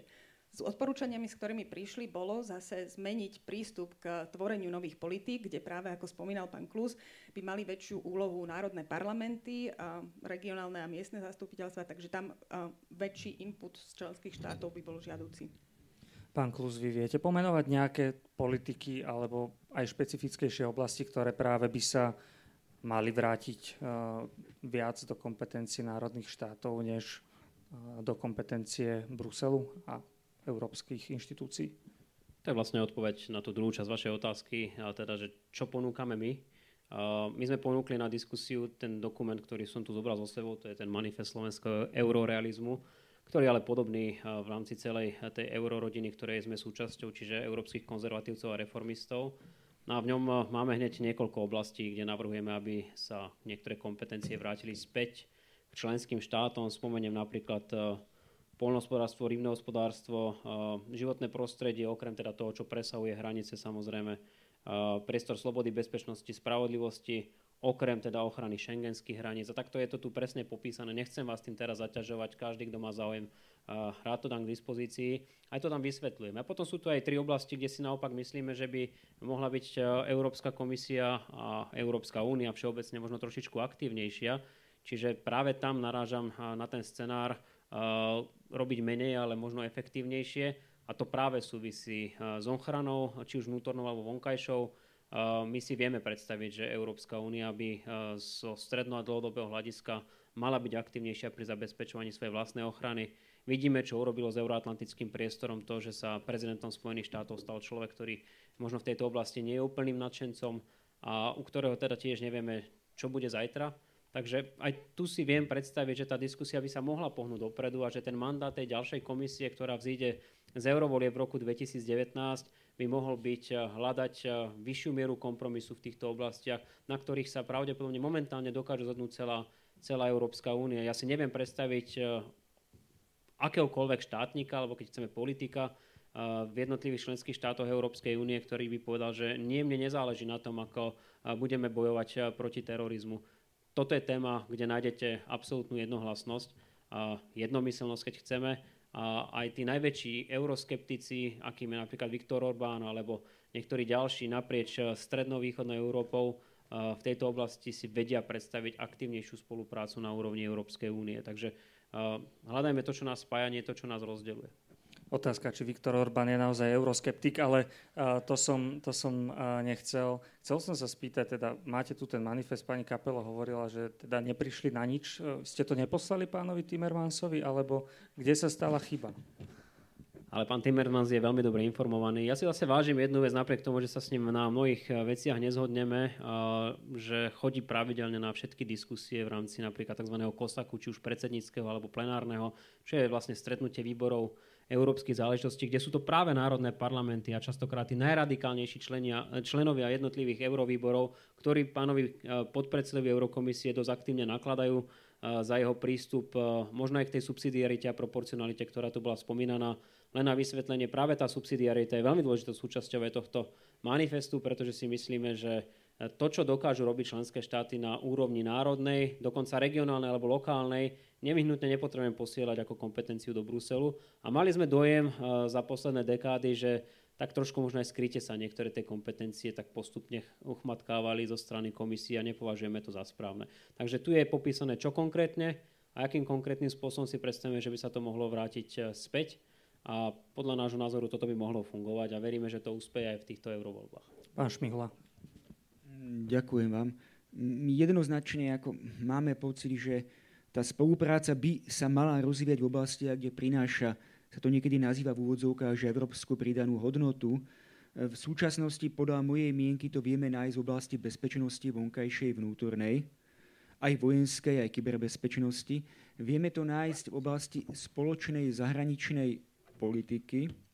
S odporúčaniami, s ktorými prišli, bolo zase zmeniť prístup k tvoreniu nových politík, kde práve, ako spomínal pán Klus, by mali väčšiu úlohu národné parlamenty, a regionálne a miestne zastupiteľstva, takže tam väčší input z členských štátov by bol žiaduci. Pán Klus, vy viete pomenovať nejaké politiky alebo aj špecifickejšie oblasti, ktoré práve by sa mali vrátiť viac do kompetencie národných štátov, než do kompetencie Bruselu a európskych inštitúcií? To je vlastne odpoveď na tú druhú časť vašej otázky, a teda, že čo ponúkame my. My sme ponúkli na diskusiu ten dokument, ktorý som tu zobral so sebou, to je ten manifest slovenského eurorealizmu, ktorý je ale podobný v rámci celej tej eurorodiny, ktorej sme súčasťou, čiže európskych konzervatívcov a reformistov. No a v ňom máme hneď niekoľko oblastí, kde navrhujeme, aby sa niektoré kompetencie vrátili späť členským štátom. Spomeniem napríklad polnohospodárstvo, rybné hospodárstvo, životné prostredie, okrem teda toho, čo presahuje hranice samozrejme, priestor slobody, bezpečnosti, spravodlivosti, okrem teda ochrany šengenských hraníc. A takto je to tu presne popísané. Nechcem vás tým teraz zaťažovať, každý, kto má záujem, rád to dám k dispozícii. Aj to tam vysvetľujeme. A potom sú tu aj tri oblasti, kde si naopak myslíme, že by mohla byť Európska komisia a Európska únia všeobecne možno trošičku aktívnejšia. Čiže práve tam narážam na ten scenár, robiť menej, ale možno efektívnejšie. A to práve súvisí s ochranou, či už vnútornou alebo vonkajšou. My si vieme predstaviť, že Európska únia by zo stredno- a dlhodobého hľadiska mala byť aktívnejšia pri zabezpečovaní svojej vlastnej ochrany. Vidíme, čo urobilo s euroatlantickým priestorom to, že sa prezidentom Spojených štátov stal človek, ktorý možno v tejto oblasti nie je úplným nadšencom a u ktorého teda tiež nevieme, čo bude zajtra. Takže aj tu si viem predstaviť, že tá diskusia by sa mohla pohnúť dopredu a že ten mandát tej ďalšej komisie, ktorá vzíde z eurovolie v roku 2019, by mohol byť eh, hľadať eh, vyššiu mieru kompromisu v týchto oblastiach, na ktorých sa pravdepodobne momentálne dokáže zhodnúť celá, celá Európska únia. Ja si neviem predstaviť eh, akéhokoľvek štátnika, alebo keď chceme politika, v jednotlivých členských štátoch Európskej únie, ktorý by povedal, že nie, mne nezáleží na tom, ako budeme bojovať proti terorizmu toto je téma, kde nájdete absolútnu jednohlasnosť a jednomyselnosť, keď chceme. A aj tí najväčší euroskeptici, akým je napríklad Viktor Orbán alebo niektorí ďalší naprieč strednou východnou Európou, v tejto oblasti si vedia predstaviť aktívnejšiu spoluprácu na úrovni Európskej únie. Takže hľadajme to, čo nás spája, nie to, čo nás rozdeluje otázka, či Viktor Orbán je naozaj euroskeptik, ale uh, to som, to som uh, nechcel. Chcel som sa spýtať, teda máte tu ten manifest, pani Kapelo hovorila, že teda neprišli na nič. Uh, ste to neposlali pánovi Timmermansovi, alebo kde sa stala chyba? Ale pán Timmermans je veľmi dobre informovaný. Ja si zase vážim jednu vec, napriek tomu, že sa s ním na mnohých veciach nezhodneme, že chodí pravidelne na všetky diskusie v rámci napríklad tzv. kosaku, či už predsedníckého alebo plenárneho, čo je vlastne stretnutie výborov európskych záležitostí, kde sú to práve národné parlamenty a častokrát tí najradikálnejší členia, členovia jednotlivých eurovýborov, ktorí pánovi e, podpredsedovi Eurokomisie dosť aktívne nakladajú e, za jeho prístup e, možno aj k tej subsidiarite a proporcionalite, ktorá tu bola spomínaná. Len na vysvetlenie, práve tá subsidiarita je veľmi dôležitou súčasťou tohto manifestu, pretože si myslíme, že to, čo dokážu robiť členské štáty na úrovni národnej, dokonca regionálnej alebo lokálnej, nevyhnutne nepotrebujeme posielať ako kompetenciu do Bruselu. A mali sme dojem eh, za posledné dekády, že tak trošku možno aj skryte sa niektoré tie kompetencie tak postupne uchmatkávali zo strany komisie a nepovažujeme to za správne. Takže tu je popísané, čo konkrétne a akým konkrétnym spôsobom si predstavíme, že by sa to mohlo vrátiť eh, späť. A podľa nášho názoru toto by mohlo fungovať a veríme, že to úspeje aj v týchto eurovoľbách. Pán Šmihla. Ďakujem vám. Jednoznačne ako máme pocit, že tá spolupráca by sa mala rozvíjať v oblastiach, kde prináša, sa to niekedy nazýva v úvodzovkách, že európsku pridanú hodnotu. V súčasnosti podľa mojej mienky to vieme nájsť v oblasti bezpečnosti vonkajšej vnútornej, aj vojenskej, aj kyberbezpečnosti. Vieme to nájsť v oblasti spoločnej zahraničnej politiky,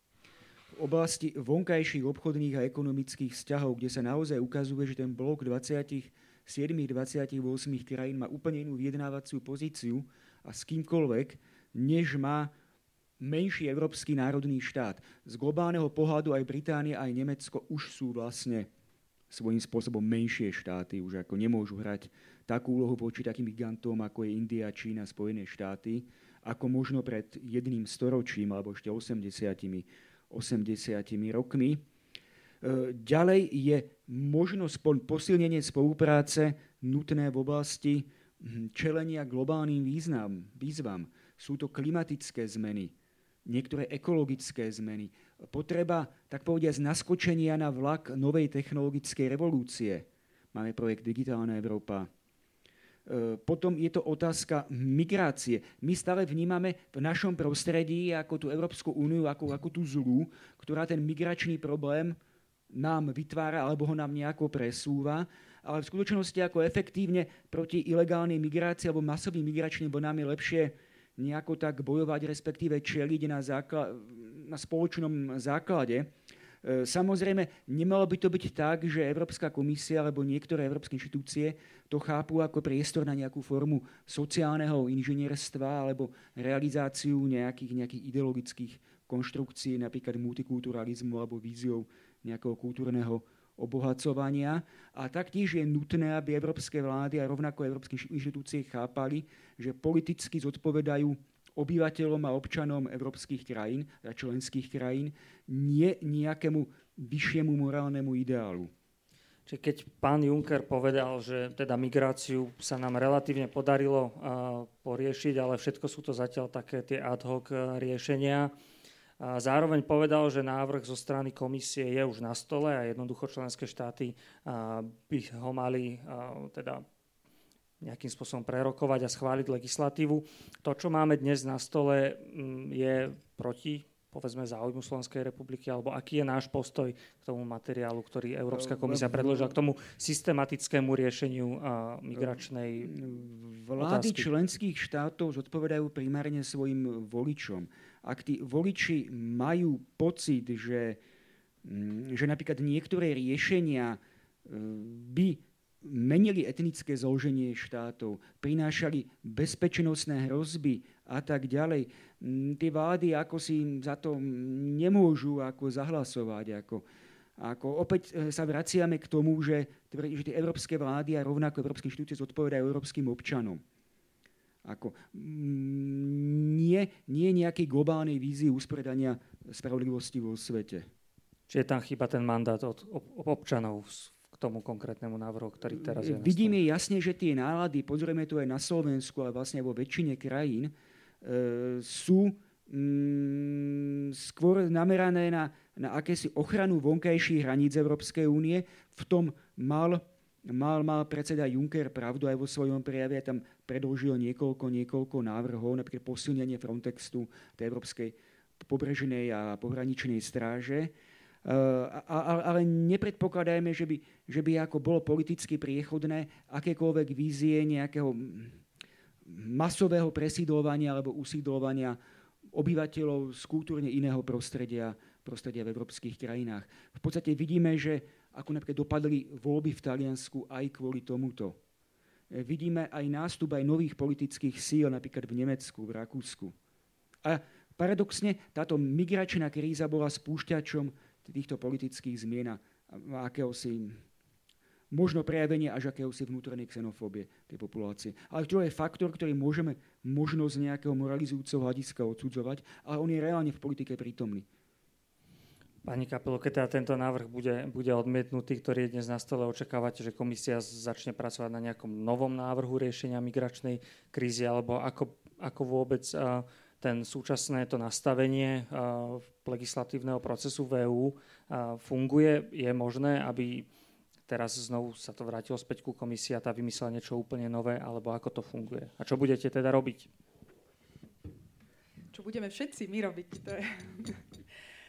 v oblasti vonkajších obchodných a ekonomických vzťahov, kde sa naozaj ukazuje, že ten blok 27, 28 krajín má úplne inú vyjednávaciu pozíciu a s kýmkoľvek, než má menší európsky národný štát. Z globálneho pohľadu aj Británia, aj Nemecko už sú vlastne svojím spôsobom menšie štáty, už ako nemôžu hrať takú úlohu voči takým gigantom, ako je India, Čína, Spojené štáty, ako možno pred jedným storočím alebo ešte 80 80 rokmi. E, ďalej je možnosť posilnenie spolupráce nutné v oblasti hm, čelenia globálnym význam, výzvam. Sú to klimatické zmeny, niektoré ekologické zmeny, potreba, tak povediať, naskočenia na vlak novej technologickej revolúcie. Máme projekt Digitálna Európa, potom je to otázka migrácie. My stále vnímame v našom prostredí ako tú Európsku úniu, ako, ako tú zlú, ktorá ten migračný problém nám vytvára alebo ho nám nejako presúva, ale v skutočnosti ako efektívne proti ilegálnej migrácii alebo masovým migračným vlnám je lepšie nejako tak bojovať, respektíve čeliť na, zákla- na spoločnom základe. Samozrejme, nemalo by to byť tak, že Európska komisia alebo niektoré európske inštitúcie to chápu ako priestor na nejakú formu sociálneho inžinierstva alebo realizáciu nejakých, nejakých ideologických konštrukcií, napríklad multikulturalizmu alebo víziou nejakého kultúrneho obohacovania. A taktiež je nutné, aby európske vlády a rovnako európske inštitúcie chápali, že politicky zodpovedajú obyvateľom a občanom európskych krajín, a členských krajín, nie nejakému vyššiemu morálnemu ideálu. Čiže keď pán Juncker povedal, že teda migráciu sa nám relatívne podarilo poriešiť, ale všetko sú to zatiaľ také tie ad hoc riešenia, Zároveň povedal, že návrh zo strany komisie je už na stole a jednoducho členské štáty by ho mali teda nejakým spôsobom prerokovať a schváliť legislatívu. To, čo máme dnes na stole, mm, je proti povedzme záujmu Slovenskej republiky, alebo aký je náš postoj k tomu materiálu, ktorý Európska komisia predložila k tomu systematickému riešeniu migračnej Vlády otázky. členských štátov zodpovedajú primárne svojim voličom ak tí voliči majú pocit, že, mm, že napríklad niektoré riešenia e, by menili etnické zloženie štátov, prinášali bezpečnostné hrozby a tak ďalej. Mm, tie vlády ako si za to nemôžu ako zahlasovať. Ako, ako opäť e, sa vraciame k tomu, že, že tie európske vlády a rovnako európske inštitúcie zodpovedajú európskym občanom. Ako, mm, nie, nie nejakej globálnej vízii usporiadania spravodlivosti vo svete. Čiže tam chýba ten mandát od občanov tomu konkrétnemu návrhu, ktorý teraz je Vidíme jasne, že tie nálady, pozrieme to aj na Slovensku, ale vlastne vo väčšine krajín, e, sú mm, skôr namerané na, na akési ochranu vonkajších hraníc Európskej únie. V tom mal mal, mal predseda Juncker pravdu aj vo svojom prejave, tam predložil niekoľko, niekoľko návrhov, napríklad posilnenie Frontextu, tej Európskej pobrežnej a pohraničnej stráže. Uh, ale nepredpokladajme, že by, že by ako bolo politicky priechodné akékoľvek vízie nejakého masového presídlovania alebo usídlovania obyvateľov z kultúrne iného prostredia, prostredia v európskych krajinách. V podstate vidíme, že ako napríklad dopadli voľby v Taliansku aj kvôli tomuto. E, vidíme aj nástup aj nových politických síl, napríklad v Nemecku, v Rakúsku. A paradoxne táto migračná kríza bola spúšťačom týchto politických zmien a akéhosi možno prejavenie až akéhosi vnútornej xenofóbie tej populácie. Ale to je faktor, ktorý môžeme možno z nejakého moralizujúceho hľadiska odsudzovať, ale on je reálne v politike prítomný. Pani Kapelo, keď teda tento návrh bude, bude odmietnutý, ktorý je dnes na stole, očakávate, že komisia začne pracovať na nejakom novom návrhu riešenia migračnej krízy, alebo ako, ako vôbec uh, ten súčasné to nastavenie legislatívneho procesu v EÚ funguje? Je možné, aby teraz znovu sa to vrátilo späť ku komisii a tá vymyslela niečo úplne nové, alebo ako to funguje? A čo budete teda robiť? Čo budeme všetci my robiť? To je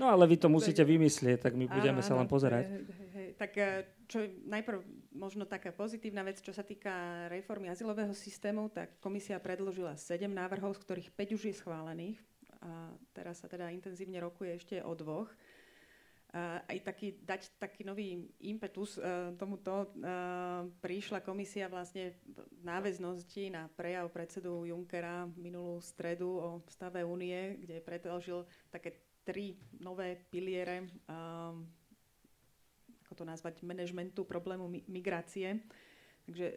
No ale vy to musíte vymyslieť, tak my budeme áno, sa len pozerať. Hej, hej. Tak eh, čo najprv možno taká pozitívna vec, čo sa týka reformy azylového systému, tak komisia predložila 7 návrhov, z ktorých 5 už je schválených. A teraz sa teda intenzívne rokuje ešte o dvoch. Uh, aj taký, dať taký nový impetus uh, tomuto. Uh, prišla komisia vlastne v náväznosti na prejav predsedu Junckera minulú stredu o stave únie, kde predložil také tri nové piliere, um, ako to nazvať, manažmentu problému migrácie, takže,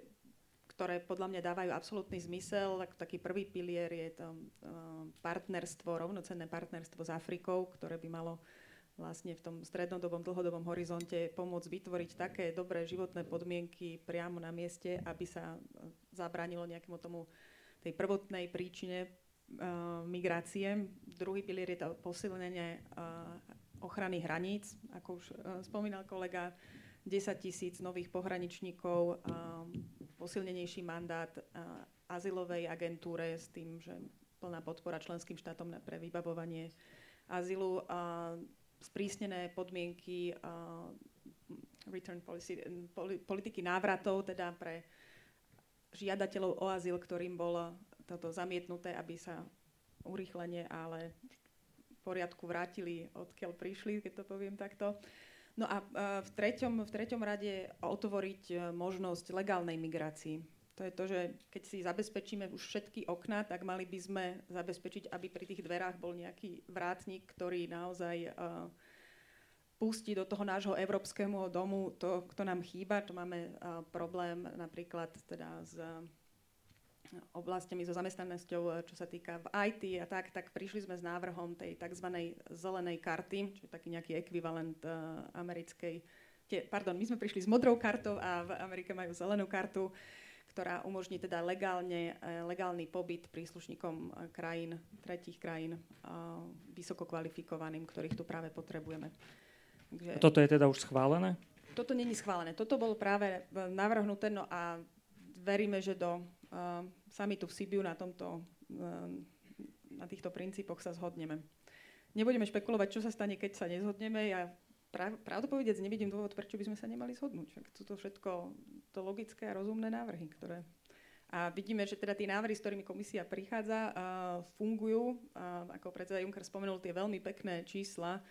ktoré podľa mňa dávajú absolútny zmysel. Tak, taký prvý pilier je to um, partnerstvo, rovnocenné partnerstvo s Afrikou, ktoré by malo vlastne v tom strednodobom, dlhodobom horizonte pomôcť vytvoriť také dobré životné podmienky priamo na mieste, aby sa zabránilo nejakému tomu tej prvotnej príčine uh, migrácie. Druhý pilier je to posilnenie uh, ochrany hraníc, ako už uh, spomínal kolega, 10 tisíc nových pohraničníkov, posilnenejší mandát uh, azylovej agentúre s tým, že plná podpora členským štátom pre vybavovanie azylu, sprísnené podmienky return policy, politiky návratov, teda pre žiadateľov o azyl, ktorým bol toto zamietnuté, aby sa urýchlenie, ale poriadku vrátili, odkiaľ prišli, keď to poviem takto. No a v treťom, v treťom rade otvoriť možnosť legálnej migrácii. To je to, že keď si zabezpečíme už všetky okná, tak mali by sme zabezpečiť, aby pri tých dverách bol nejaký vrátnik, ktorý naozaj uh, pustí do toho nášho európskeho domu to, kto nám chýba. To máme problém napríklad teda s oblastiami so zamestnanosťou, čo sa týka v IT a tak, tak prišli sme s návrhom tej tzv. zelenej karty, čo je taký nejaký ekvivalent uh, americkej, tie, pardon, my sme prišli s modrou kartou a v Amerike majú zelenú kartu, ktorá umožní teda legálne, e, legálny pobyt príslušníkom e, krajín, tretích krajín, vysoko kvalifikovaným, ktorých tu práve potrebujeme. Takže, toto je teda už schválené? Toto není schválené. Toto bolo práve e, navrhnuté no a veríme, že do uh, samitu v Sibiu na, tomto, uh, na týchto princípoch sa zhodneme. Nebudeme špekulovať, čo sa stane, keď sa nezhodneme. Ja pravdu povedec nevidím dôvod, prečo by sme sa nemali zhodnúť. Sú to všetko to logické a rozumné návrhy, ktoré... A vidíme, že teda tie návrhy, s ktorými komisia prichádza, fungujú. Uh, ako predseda Juncker spomenul, tie veľmi pekné čísla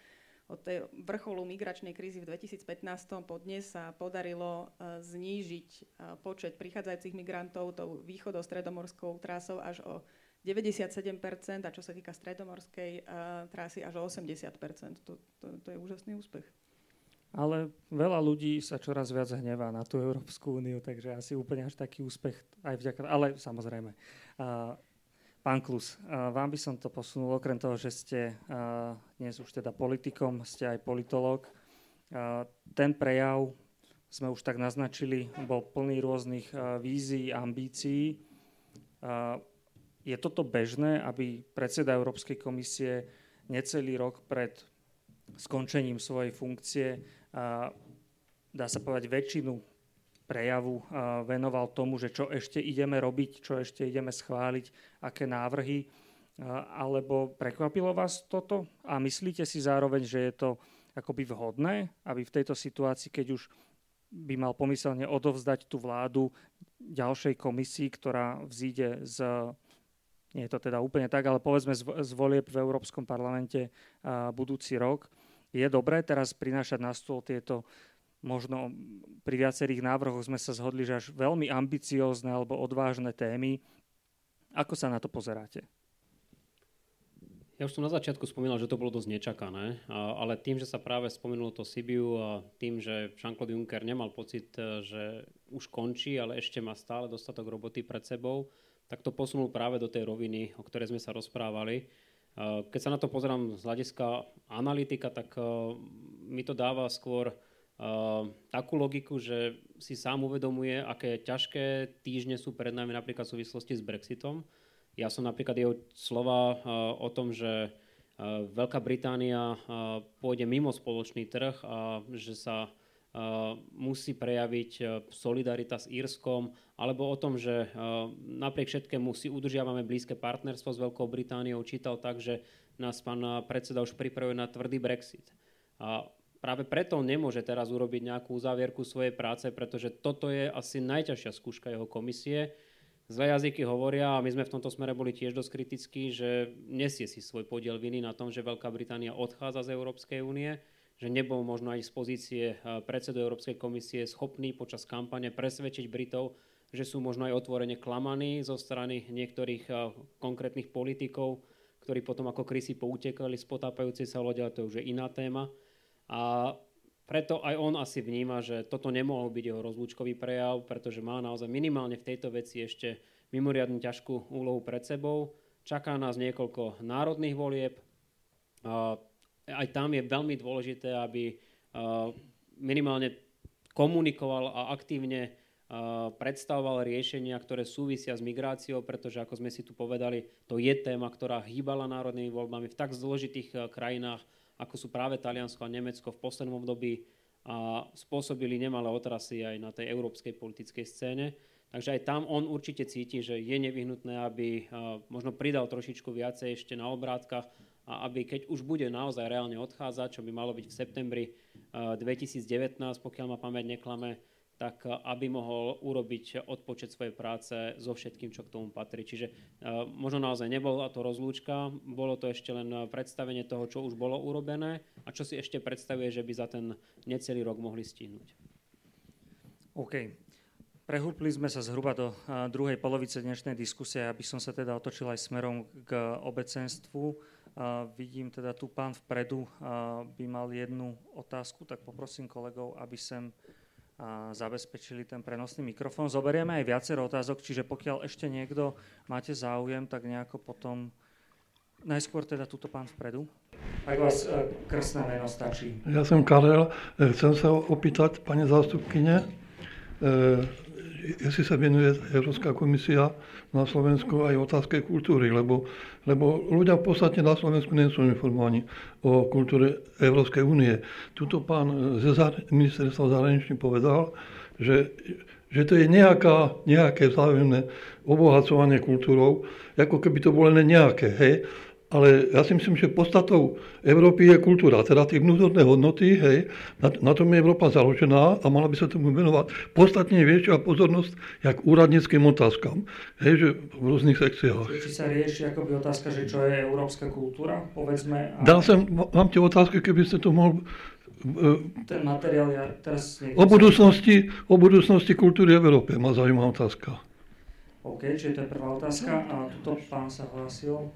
od tej vrcholu migračnej krízy v 2015 po dnes sa podarilo uh, znížiť uh, počet prichádzajúcich migrantov tou východo-stredomorskou trasou až o 97% a čo sa týka stredomorskej uh, trasy až o 80%. To, to, to je úžasný úspech. Ale veľa ľudí sa čoraz viac hnevá na tú Európsku úniu, takže asi úplne až taký úspech aj vďaka... Ale samozrejme. Uh, pán Klus, vám by som to posunul, okrem toho, že ste dnes už teda politikom, ste aj politolog. Uh, ten prejav sme už tak naznačili, bol plný rôznych vízií, ambícií. Je toto bežné, aby predseda Európskej komisie necelý rok pred skončením svojej funkcie, dá sa povedať, väčšinu prejavu venoval tomu, že čo ešte ideme robiť, čo ešte ideme schváliť, aké návrhy, alebo prekvapilo vás toto? A myslíte si zároveň, že je to akoby vhodné, aby v tejto situácii, keď už by mal pomyselne odovzdať tú vládu ďalšej komisii, ktorá vzíde z nie je to teda úplne tak, ale povedzme z volieb v Európskom parlamente budúci rok. Je dobré teraz prinášať na stôl tieto možno pri viacerých návrhoch sme sa zhodli, že až veľmi ambiciózne alebo odvážne témy. Ako sa na to pozeráte? Ja už som na začiatku spomínal, že to bolo dosť nečakané, ale tým, že sa práve spomenulo to Sibiu a tým, že Jean-Claude Juncker nemal pocit, e, že už končí, ale ešte má stále dostatok roboty pred sebou, tak to posunul práve do tej roviny, o ktorej sme sa rozprávali. Eh, keď sa na to pozerám z hľadiska analytika, tak eh, mi to dáva skôr takú logiku, že si sám uvedomuje, aké ťažké týždne sú pred nami napríklad v súvislosti s Brexitom. Ja som napríklad jeho slova o tom, že Veľká Británia pôjde mimo spoločný trh a že sa musí prejaviť solidarita s Írskom, alebo o tom, že napriek všetkému si udržiavame blízke partnerstvo s Veľkou Britániou, čítal tak, že nás pán predseda už pripravuje na tvrdý Brexit. A práve preto nemôže teraz urobiť nejakú závierku svojej práce, pretože toto je asi najťažšia skúška jeho komisie. Zlé jazyky hovoria, a my sme v tomto smere boli tiež dosť kritickí, že nesie si svoj podiel viny na tom, že Veľká Británia odchádza z Európskej únie že nebol možno aj z pozície eh, predsedu Európskej komisie schopný počas kampane presvedčiť Britov, že sú možno aj otvorene klamaní zo strany niektorých eh, konkrétnych politikov, ktorí potom ako krysy poutekali z potápajúcej sa lode, ale to už je iná téma. A preto aj on asi vníma, že toto nemohol byť jeho rozlúčkový prejav, pretože má naozaj minimálne v tejto veci ešte mimoriadne ťažkú úlohu pred sebou. Čaká nás niekoľko národných volieb aj tam je veľmi dôležité, aby minimálne komunikoval a aktívne predstavoval riešenia, ktoré súvisia s migráciou, pretože ako sme si tu povedali, to je téma, ktorá hýbala národnými voľbami v tak zložitých krajinách, ako sú práve Taliansko a Nemecko v poslednom období a spôsobili nemalé otrasy aj na tej európskej politickej scéne. Takže aj tam on určite cíti, že je nevyhnutné, aby možno pridal trošičku viacej ešte na obrátkach a aby keď už bude naozaj reálne odchádzať, čo by malo byť v septembri 2019, eh, pokiaľ ma pamäť neklame, tak aby mohol urobiť odpočet svojej práce so všetkým, čo k tomu patrí. Čiže možno naozaj nebola to rozlúčka, bolo to ešte len predstavenie toho, čo už bolo urobené a čo si ešte predstavuje, že by za ten necelý rok mohli stihnúť. OK. Prehúpli sme sa zhruba do druhej polovice dnešnej diskusie, aby som sa teda otočil aj smerom k obecenstvu. Vidím teda tu pán vpredu by mal jednu otázku, tak poprosím kolegov, aby sem zabezpečili ten prenosný mikrofón. Zoberieme aj viacero otázok, čiže pokiaľ ešte niekto máte záujem, tak nejako potom... Najskôr teda túto pán vpredu. Ak vás e, krstné meno stačí. Ja som Karel. Chcem sa opýtať, pani zástupkyne, e, jestli sa venuje Európska komisia na Slovensku aj otázke kultúry, lebo, lebo ľudia v podstate na Slovensku nie sú informovaní o kultúre Európskej únie. Tuto pán ze ministerstva zahraničí povedal, že, že to je nejaká, nejaké vzájomné obohacovanie kultúrou, ako keby to bolo len nejaké. Hej? Ale ja si myslím, že podstatou Európy je kultúra, teda tie vnútorné hodnoty, hej, na, na tom je Európa založená a mala by sa tomu venovať podstatne väčšia pozornosť, jak úradníckým otázkam, hej, že v rôznych sekciách. Či sa rieši akoby otázka, že čo je európska kultúra, povedzme. A... Dal som vám tie otázky, keby ste to mohol e, ten materiál ja teraz... O budúcnosti, o budúcnosti kultúry v Európe ma zaujímavá otázka. OK, čiže to je prvá otázka a tuto pán sa hlásil.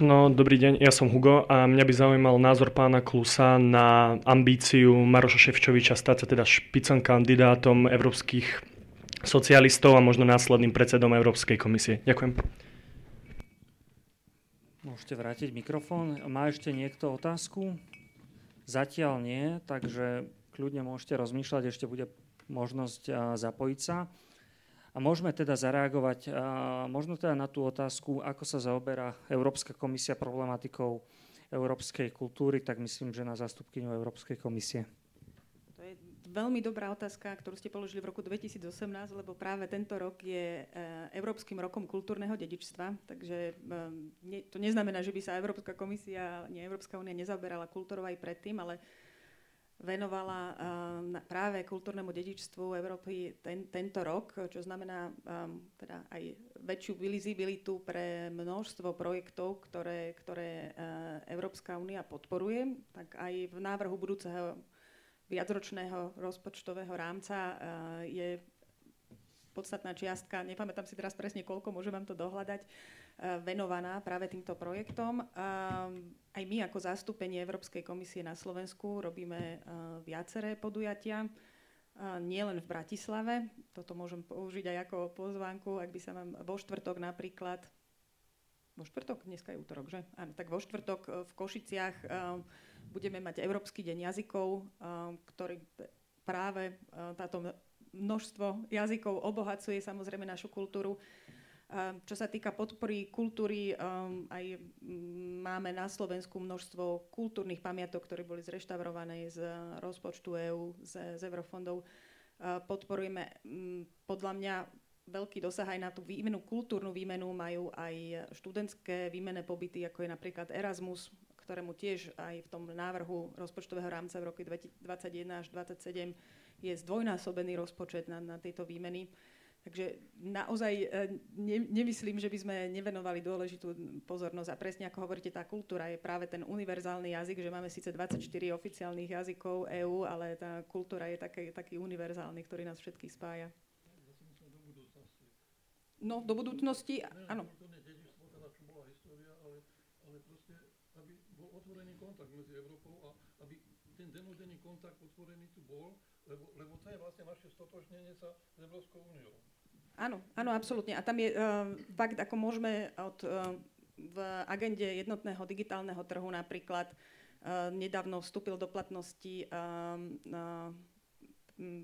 No, dobrý deň, ja som Hugo a mňa by zaujímal názor pána Klusa na ambíciu Maroša Ševčoviča stať sa teda špicom kandidátom európskych socialistov a možno následným predsedom Európskej komisie. Ďakujem. Môžete vrátiť mikrofón. Má ešte niekto otázku? Zatiaľ nie, takže kľudne môžete rozmýšľať, ešte bude možnosť zapojiť sa. A môžeme teda zareagovať možno teda na tú otázku, ako sa zaoberá Európska komisia problematikou európskej kultúry, tak myslím, že na zástupkyňu Európskej komisie. To je veľmi dobrá otázka, ktorú ste položili v roku 2018, lebo práve tento rok je e, Európskym rokom kultúrneho dedičstva, takže e, to neznamená, že by sa Európska komisia, nie Európska únia nezaoberala kultúrou aj predtým, ale venovala um, práve kultúrnemu dedičstvu Európy ten, tento rok, čo znamená um, teda aj väčšiu visibilitu pre množstvo projektov, ktoré, ktoré uh, Európska únia podporuje. Tak aj v návrhu budúceho viacročného rozpočtového rámca uh, je podstatná čiastka, nepamätám si teraz presne koľko, môžem vám to dohľadať, Eh, venovaná práve týmto projektom. Aj my ako zastúpenie Európskej komisie na Slovensku robíme eh, viaceré podujatia, eh, nielen v Bratislave. Toto môžem použiť aj ako pozvánku, ak by sa vám vo štvrtok napríklad vo štvrtok, dneska je útorok, že? Áno, tak vo štvrtok v Košiciach budeme mať Európsky deň jazykov, ktorý práve táto množstvo jazykov obohacuje samozrejme našu kultúru. Ehm, čo sa týka podpory kultúry, ehm, aj máme na Slovensku množstvo kultúrnych pamiatok, ktoré boli zreštaurované z rozpočtu EÚ, z, z eurofondov. Ehm, podporujeme podľa mňa veľký dosah aj na tú výmenu, kultúrnu výmenu majú aj študentské výmené pobyty, ako je napríklad Erasmus, ktorému tiež aj v tom návrhu rozpočtového rámca v roku 2021 až 2027 je zdvojnásobený rozpočet na, na tieto výmeny. Takže naozaj e, ne, nemyslím, že by sme nevenovali dôležitú pozornosť. A presne ako hovoríte, tá kultúra je práve ten univerzálny jazyk, že máme síce 24 oficiálnych jazykov EÚ, ale tá kultúra je taký, taký univerzálny, ktorý nás všetkých spája. No, do budúcnosti, áno. otvorený kontakt medzi Európou a aby ten denodenný kontakt otvorený tu bol, lebo, lebo to je vlastne naše stotožnenie sa s Európskou úniou. Áno, áno, absolútne. A tam je uh, fakt, ako môžeme od, uh, v agende jednotného digitálneho trhu napríklad uh, nedávno vstúpil do platnosti um, uh,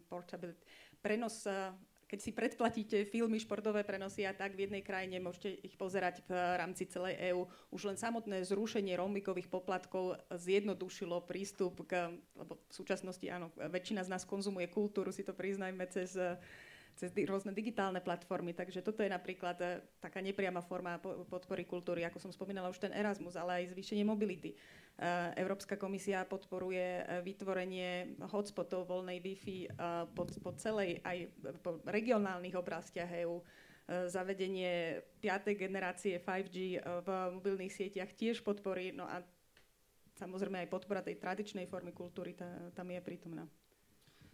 portability, prenos uh, keď si predplatíte filmy, športové prenosy a tak v jednej krajine, môžete ich pozerať v rámci celej EÚ. Už len samotné zrušenie roamingových poplatkov zjednodušilo prístup k, lebo v súčasnosti áno, väčšina z nás konzumuje kultúru, si to priznajme cez cez rôzne digitálne platformy. Takže toto je napríklad e, taká nepriama forma podpory kultúry, ako som spomínala už ten Erasmus, ale aj zvýšenie mobility. E, Európska komisia podporuje e, vytvorenie hotspotov voľnej Wi-Fi po, po celej aj po regionálnych oblastiach EÚ zavedenie 5. generácie 5G v mobilných sieťach tiež podporí, no a samozrejme aj podpora tej tradičnej formy kultúry tá, tam je prítomná.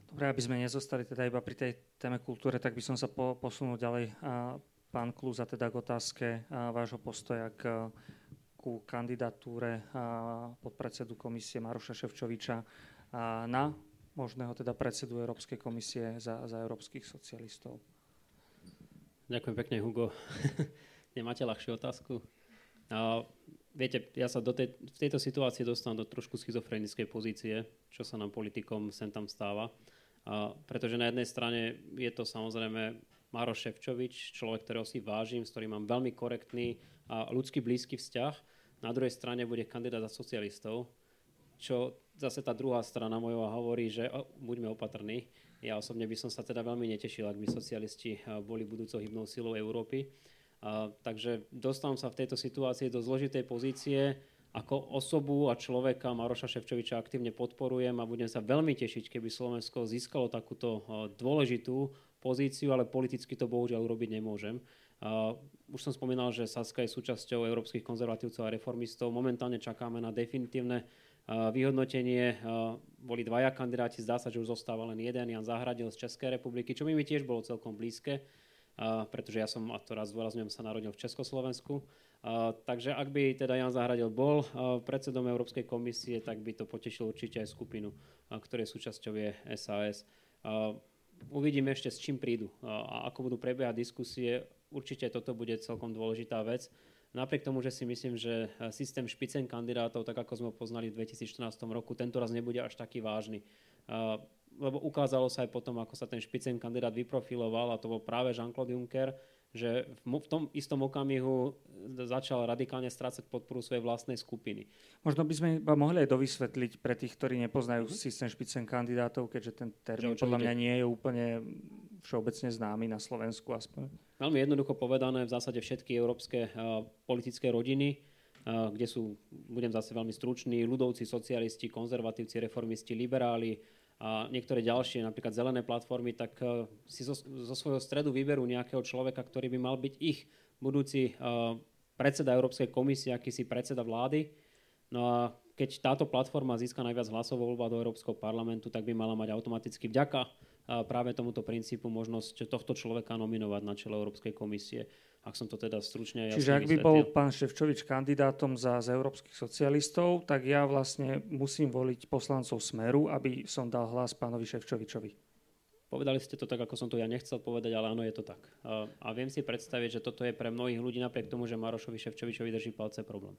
Dobre, aby sme nezostali teda iba pri tej téme kultúre, tak by som sa po, posunul ďalej. A pán Klúza, teda k otázke a vášho postoja k, ku kandidatúre podpredsedu komisie Maroša Ševčoviča na možného teda predsedu Európskej komisie za, za európskych socialistov. Ďakujem pekne, Hugo. Nemáte ľahšiu otázku? A, viete, ja sa do tej, v tejto situácii dostávam do trošku schizofrenickej pozície, čo sa nám politikom sem tam stáva. A, pretože na jednej strane je to samozrejme Maroš Ševčovič, človek, ktorého si vážim, s ktorým mám veľmi korektný a ľudský blízky vzťah. Na druhej strane bude kandidát za socialistov, čo zase tá druhá strana mojova hovorí, že oh, buďme opatrní. Ja osobne by som sa teda veľmi netešil, ak by socialisti boli budúcou hybnou silou Európy. A, takže dostávam sa v tejto situácii do zložitej pozície, ako osobu a človeka Maroša Ševčoviča aktívne podporujem a budem sa veľmi tešiť, keby Slovensko získalo takúto dôležitú pozíciu, ale politicky to bohužiaľ urobiť nemôžem. Už som spomínal, že Saska je súčasťou európskych konzervatívcov a reformistov. Momentálne čakáme na definitívne vyhodnotenie. Boli dvaja kandidáti, zdá sa, že už zostáva len jeden, Jan Zahradil z Českej republiky, čo mi tiež bolo celkom blízke, pretože ja som, a to raz zdôrazňujem, sa narodil v Československu takže ak by teda Jan Zahradil bol predsedom Európskej komisie, tak by to potešilo určite aj skupinu, ktorej súčasťou je SAS. Uvidíme ešte, s čím prídu a ako budú prebiehať diskusie. Určite toto bude celkom dôležitá vec. Napriek tomu, že si myslím, že systém špicen kandidátov, tak ako sme ho poznali v 2014 roku, tento raz nebude až taký vážny. Lebo ukázalo sa aj potom, ako sa ten špicen kandidát vyprofiloval, a to bol práve Jean-Claude Juncker, že v tom istom okamihu začal radikálne strácať podporu svojej vlastnej skupiny. Možno by sme iba mohli aj dovysvetliť pre tých, ktorí nepoznajú mm-hmm. systém špicen kandidátov, keďže ten termín podľa mňa nie je úplne všeobecne známy na Slovensku aspoň. Veľmi jednoducho povedané, v zásade všetky európske uh, politické rodiny, uh, kde sú, budem zase veľmi stručný, ľudovci, socialisti, konzervatívci, reformisti, liberáli, a niektoré ďalšie, napríklad zelené platformy, tak uh, si zo, zo svojho stredu vyberú nejakého človeka, ktorý by mal byť ich budúci uh, predseda Európskej komisie, akýsi predseda vlády. No a keď táto platforma získa najviac hlasov vo voľbách do Európskeho parlamentu, tak by mala mať automaticky vďaka uh, práve tomuto princípu možnosť tohto človeka nominovať na čelo Európskej komisie ak som to teda stručne Čiže ak by bol pán Ševčovič kandidátom za, za európskych socialistov, tak ja vlastne musím voliť poslancov Smeru, aby som dal hlas pánovi Ševčovičovi. Povedali ste to tak, ako som to ja nechcel povedať, ale áno, je to tak. A, a viem si predstaviť, že toto je pre mnohých ľudí napriek tomu, že Marošovi Ševčovičovi drží palce problém.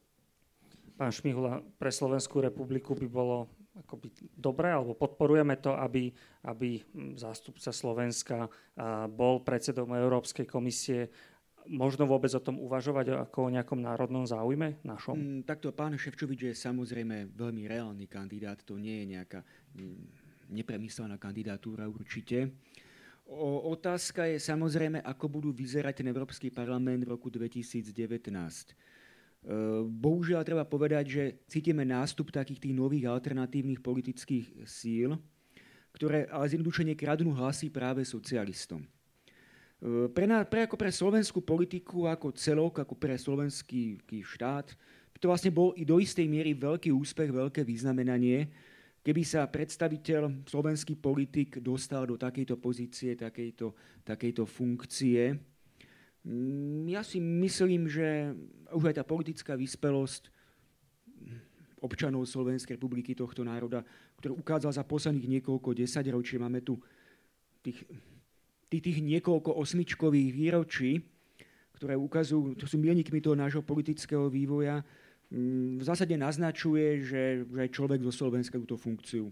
Pán Šmihula, pre Slovenskú republiku by bolo akoby dobré, alebo podporujeme to, aby, aby zástupca Slovenska bol predsedom Európskej komisie možno vôbec o tom uvažovať ako o nejakom národnom záujme našom? Mm, takto pán Ševčovič je samozrejme veľmi reálny kandidát, to nie je nejaká mm, nepremyslená kandidatúra určite. O, otázka je samozrejme, ako budú vyzerať ten Európsky parlament v roku 2019. E, bohužiaľ treba povedať, že cítime nástup takých tých nových alternatívnych politických síl, ktoré ale zjednodušene kradnú hlasy práve socialistom. Pre, na, pre, ako pre slovenskú politiku ako celok, ako pre slovenský štát, to vlastne bol i do istej miery veľký úspech, veľké vyznamenanie, keby sa predstaviteľ, slovenský politik dostal do takejto pozície, takejto, takejto funkcie. Mm, ja si myslím, že už aj tá politická vyspelosť občanov Slovenskej republiky, tohto národa, ktorú ukázal za posledných niekoľko desaťročí, máme tu tých tých niekoľko osmičkových výročí, ktoré ukazujú, to sú milníkmi toho nášho politického vývoja, mm, v zásade naznačuje, že, že človek zo Slovenska túto funkciu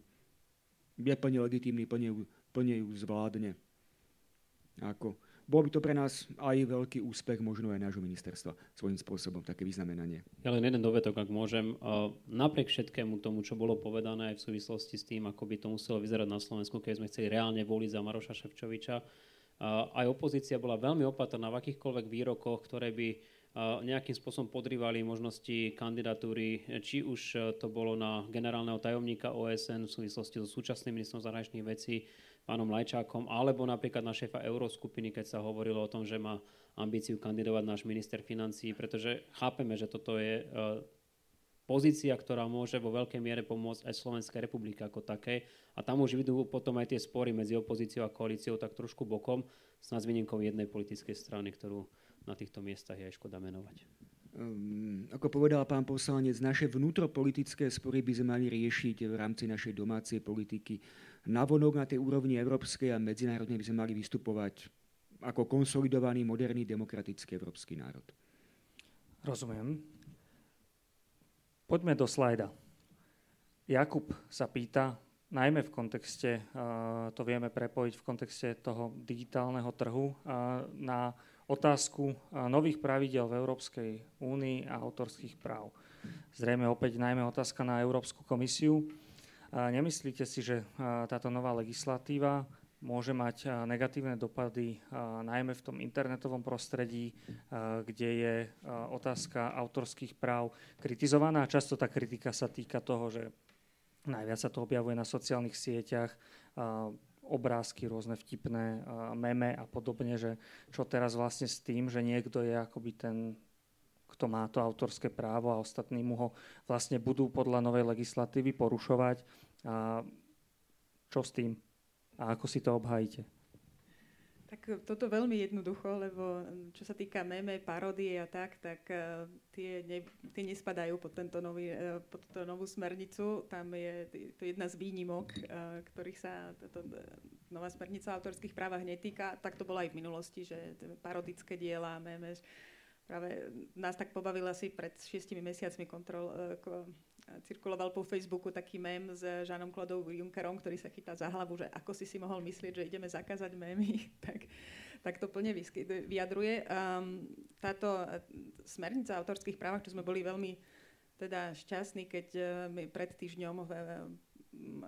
je plne legitímny, plne, plne ju zvládne. Ako, bol by to pre nás aj veľký úspech, možno aj nášho ministerstva svojím spôsobom, také vyznamenanie. Ja len jeden dovetok, ak môžem. Napriek všetkému tomu, čo bolo povedané aj v súvislosti s tým, ako by to muselo vyzerať na Slovensku, keď sme chceli reálne voliť za Maroša Ševčoviča, aj opozícia bola veľmi opatrná v akýchkoľvek výrokoch, ktoré by nejakým spôsobom podrývali možnosti kandidatúry, či už to bolo na generálneho tajomníka OSN v súvislosti so súčasným ministrom zahraničných vecí, pánom Lajčákom, alebo napríklad na šéfa Euroskupiny, keď sa hovorilo o tom, že má ambíciu kandidovať náš minister financí, pretože chápeme, že toto je pozícia, ktorá môže vo veľkej miere pomôcť aj Slovenskej republike ako také. A tam už vidú potom aj tie spory medzi opozíciou a koalíciou tak trošku bokom, s výnimkou jednej politickej strany, ktorú na týchto miestach je aj škoda menovať. Um, ako povedal pán poslanec, naše vnútropolitické spory by sme mali riešiť v rámci našej domácej politiky. Navonok na tej úrovni európskej a medzinárodnej by sme mali vystupovať ako konsolidovaný, moderný, demokratický európsky národ. Rozumiem. Poďme do slajda. Jakub sa pýta, najmä v kontexte, to vieme prepojiť v kontexte toho digitálneho trhu, na otázku nových pravidel v Európskej únii a autorských práv. Zrejme opäť najmä otázka na Európsku komisiu. Nemyslíte si, že táto nová legislatíva môže mať negatívne dopady najmä v tom internetovom prostredí, kde je otázka autorských práv kritizovaná. Často tá kritika sa týka toho, že najviac sa to objavuje na sociálnych sieťach, obrázky, rôzne vtipné meme a podobne, že čo teraz vlastne s tým, že niekto je akoby ten, kto má to autorské právo a ostatní mu ho vlastne budú podľa novej legislatívy porušovať. A čo s tým? A ako si to obhajíte? Tak toto veľmi jednoducho, lebo čo sa týka meme, parodie a tak, tak uh, tie, ne, tie nespadajú pod, tento nový, uh, pod túto novú smernicu. Tam je to jedna z výnimok, uh, ktorých sa táto nová smernica o autorských právach netýka. Tak to bolo aj v minulosti, že parodické diela, meme, práve nás tak pobavila si pred šiestimi mesiacmi kontrol, cirkuloval po Facebooku taký mem s Žánom Klodou Junckerom, ktorý sa chytá za hlavu, že ako si si mohol myslieť, že ideme zakázať mémy, tak, tak to plne vyjadruje. Um, táto e, smernica autorských právach, čo sme boli veľmi teda šťastní, keď uh, pred týždňom v,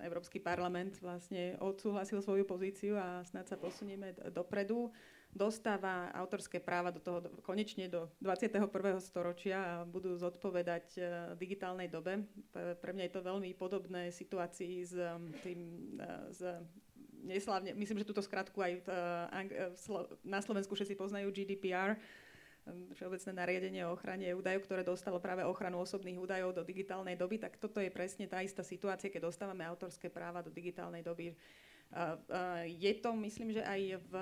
Európsky parlament vlastne odsúhlasil svoju pozíciu a snad sa posunieme dopredu dostáva autorské práva do toho konečne do 21. storočia a budú zodpovedať uh, digitálnej dobe. Pre mňa je to veľmi podobné situácii s tým, uh, s neslávne, myslím, že túto skratku aj na Slovensku všetci poznajú GDPR, Všeobecné nariadenie o ochrane údajov, ktoré dostalo práve ochranu osobných údajov do digitálnej doby, tak toto je presne tá istá situácia, keď dostávame autorské práva do digitálnej doby. Je to, myslím, že aj v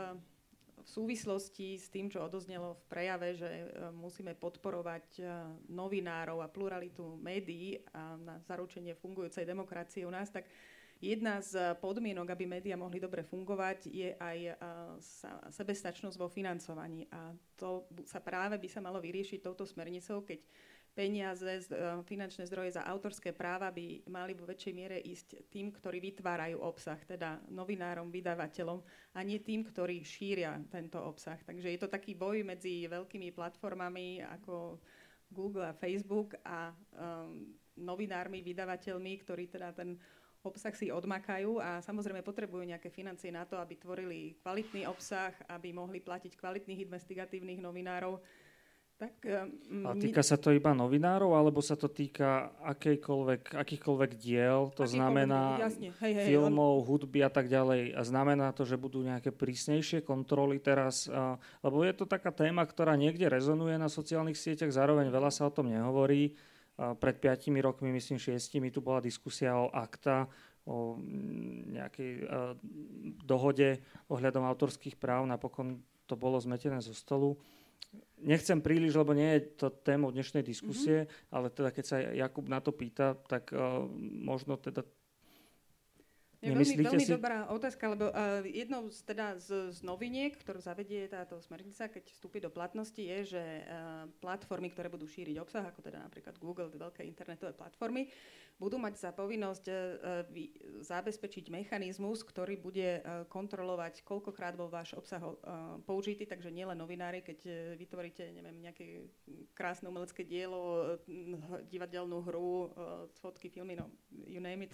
v súvislosti s tým, čo odoznelo v prejave, že e, musíme podporovať e, novinárov a pluralitu médií a na zaručenie fungujúcej demokracie u nás, tak jedna z podmienok, aby médiá mohli dobre fungovať, je aj e, sebestačnosť vo financovaní. A to sa práve by sa malo vyriešiť touto smernicou, keď peniaze, e, finančné zdroje za autorské práva by mali vo väčšej miere ísť tým, ktorí vytvárajú obsah, teda novinárom, vydavateľom a nie tým, ktorí šíria tento obsah. Takže je to taký boj medzi veľkými platformami ako Google a Facebook a um, novinármi, vydavateľmi, ktorí teda ten obsah si odmakajú a samozrejme potrebujú nejaké financie na to, aby tvorili kvalitný obsah, aby mohli platiť kvalitných investigatívnych novinárov tak, um, A týka sa to iba novinárov, alebo sa to týka akýchkoľvek diel, to znamená jasne, hej, hej, filmov, on... hudby a tak ďalej. A znamená to, že budú nejaké prísnejšie kontroly teraz, a, lebo je to taká téma, ktorá niekde rezonuje na sociálnych sieťach, zároveň veľa sa o tom nehovorí. A pred piatimi rokmi, myslím šiestimi, tu bola diskusia o akta, o mm, nejakej a, dohode ohľadom autorských práv, napokon to bolo zmetené zo stolu nechcem príliš, lebo nie je to témou dnešnej diskusie, mm-hmm. ale teda keď sa Jakub na to pýta, tak uh, možno teda je veľmi, veľmi si... dobrá otázka, lebo uh, jednou z, teda z, z noviniek, ktorú zavedie táto smernica, keď vstúpi do platnosti, je, že uh, platformy, ktoré budú šíriť obsah, ako teda napríklad Google, veľké internetové platformy, budú mať za povinnosť uh, vy, zabezpečiť mechanizmus, ktorý bude uh, kontrolovať, koľkokrát bol váš obsah uh, použitý, takže nielen novinári, keď uh, vytvoríte neviem, nejaké krásne umelecké dielo, uh, divadelnú hru, uh, fotky, filmy, no, you name it,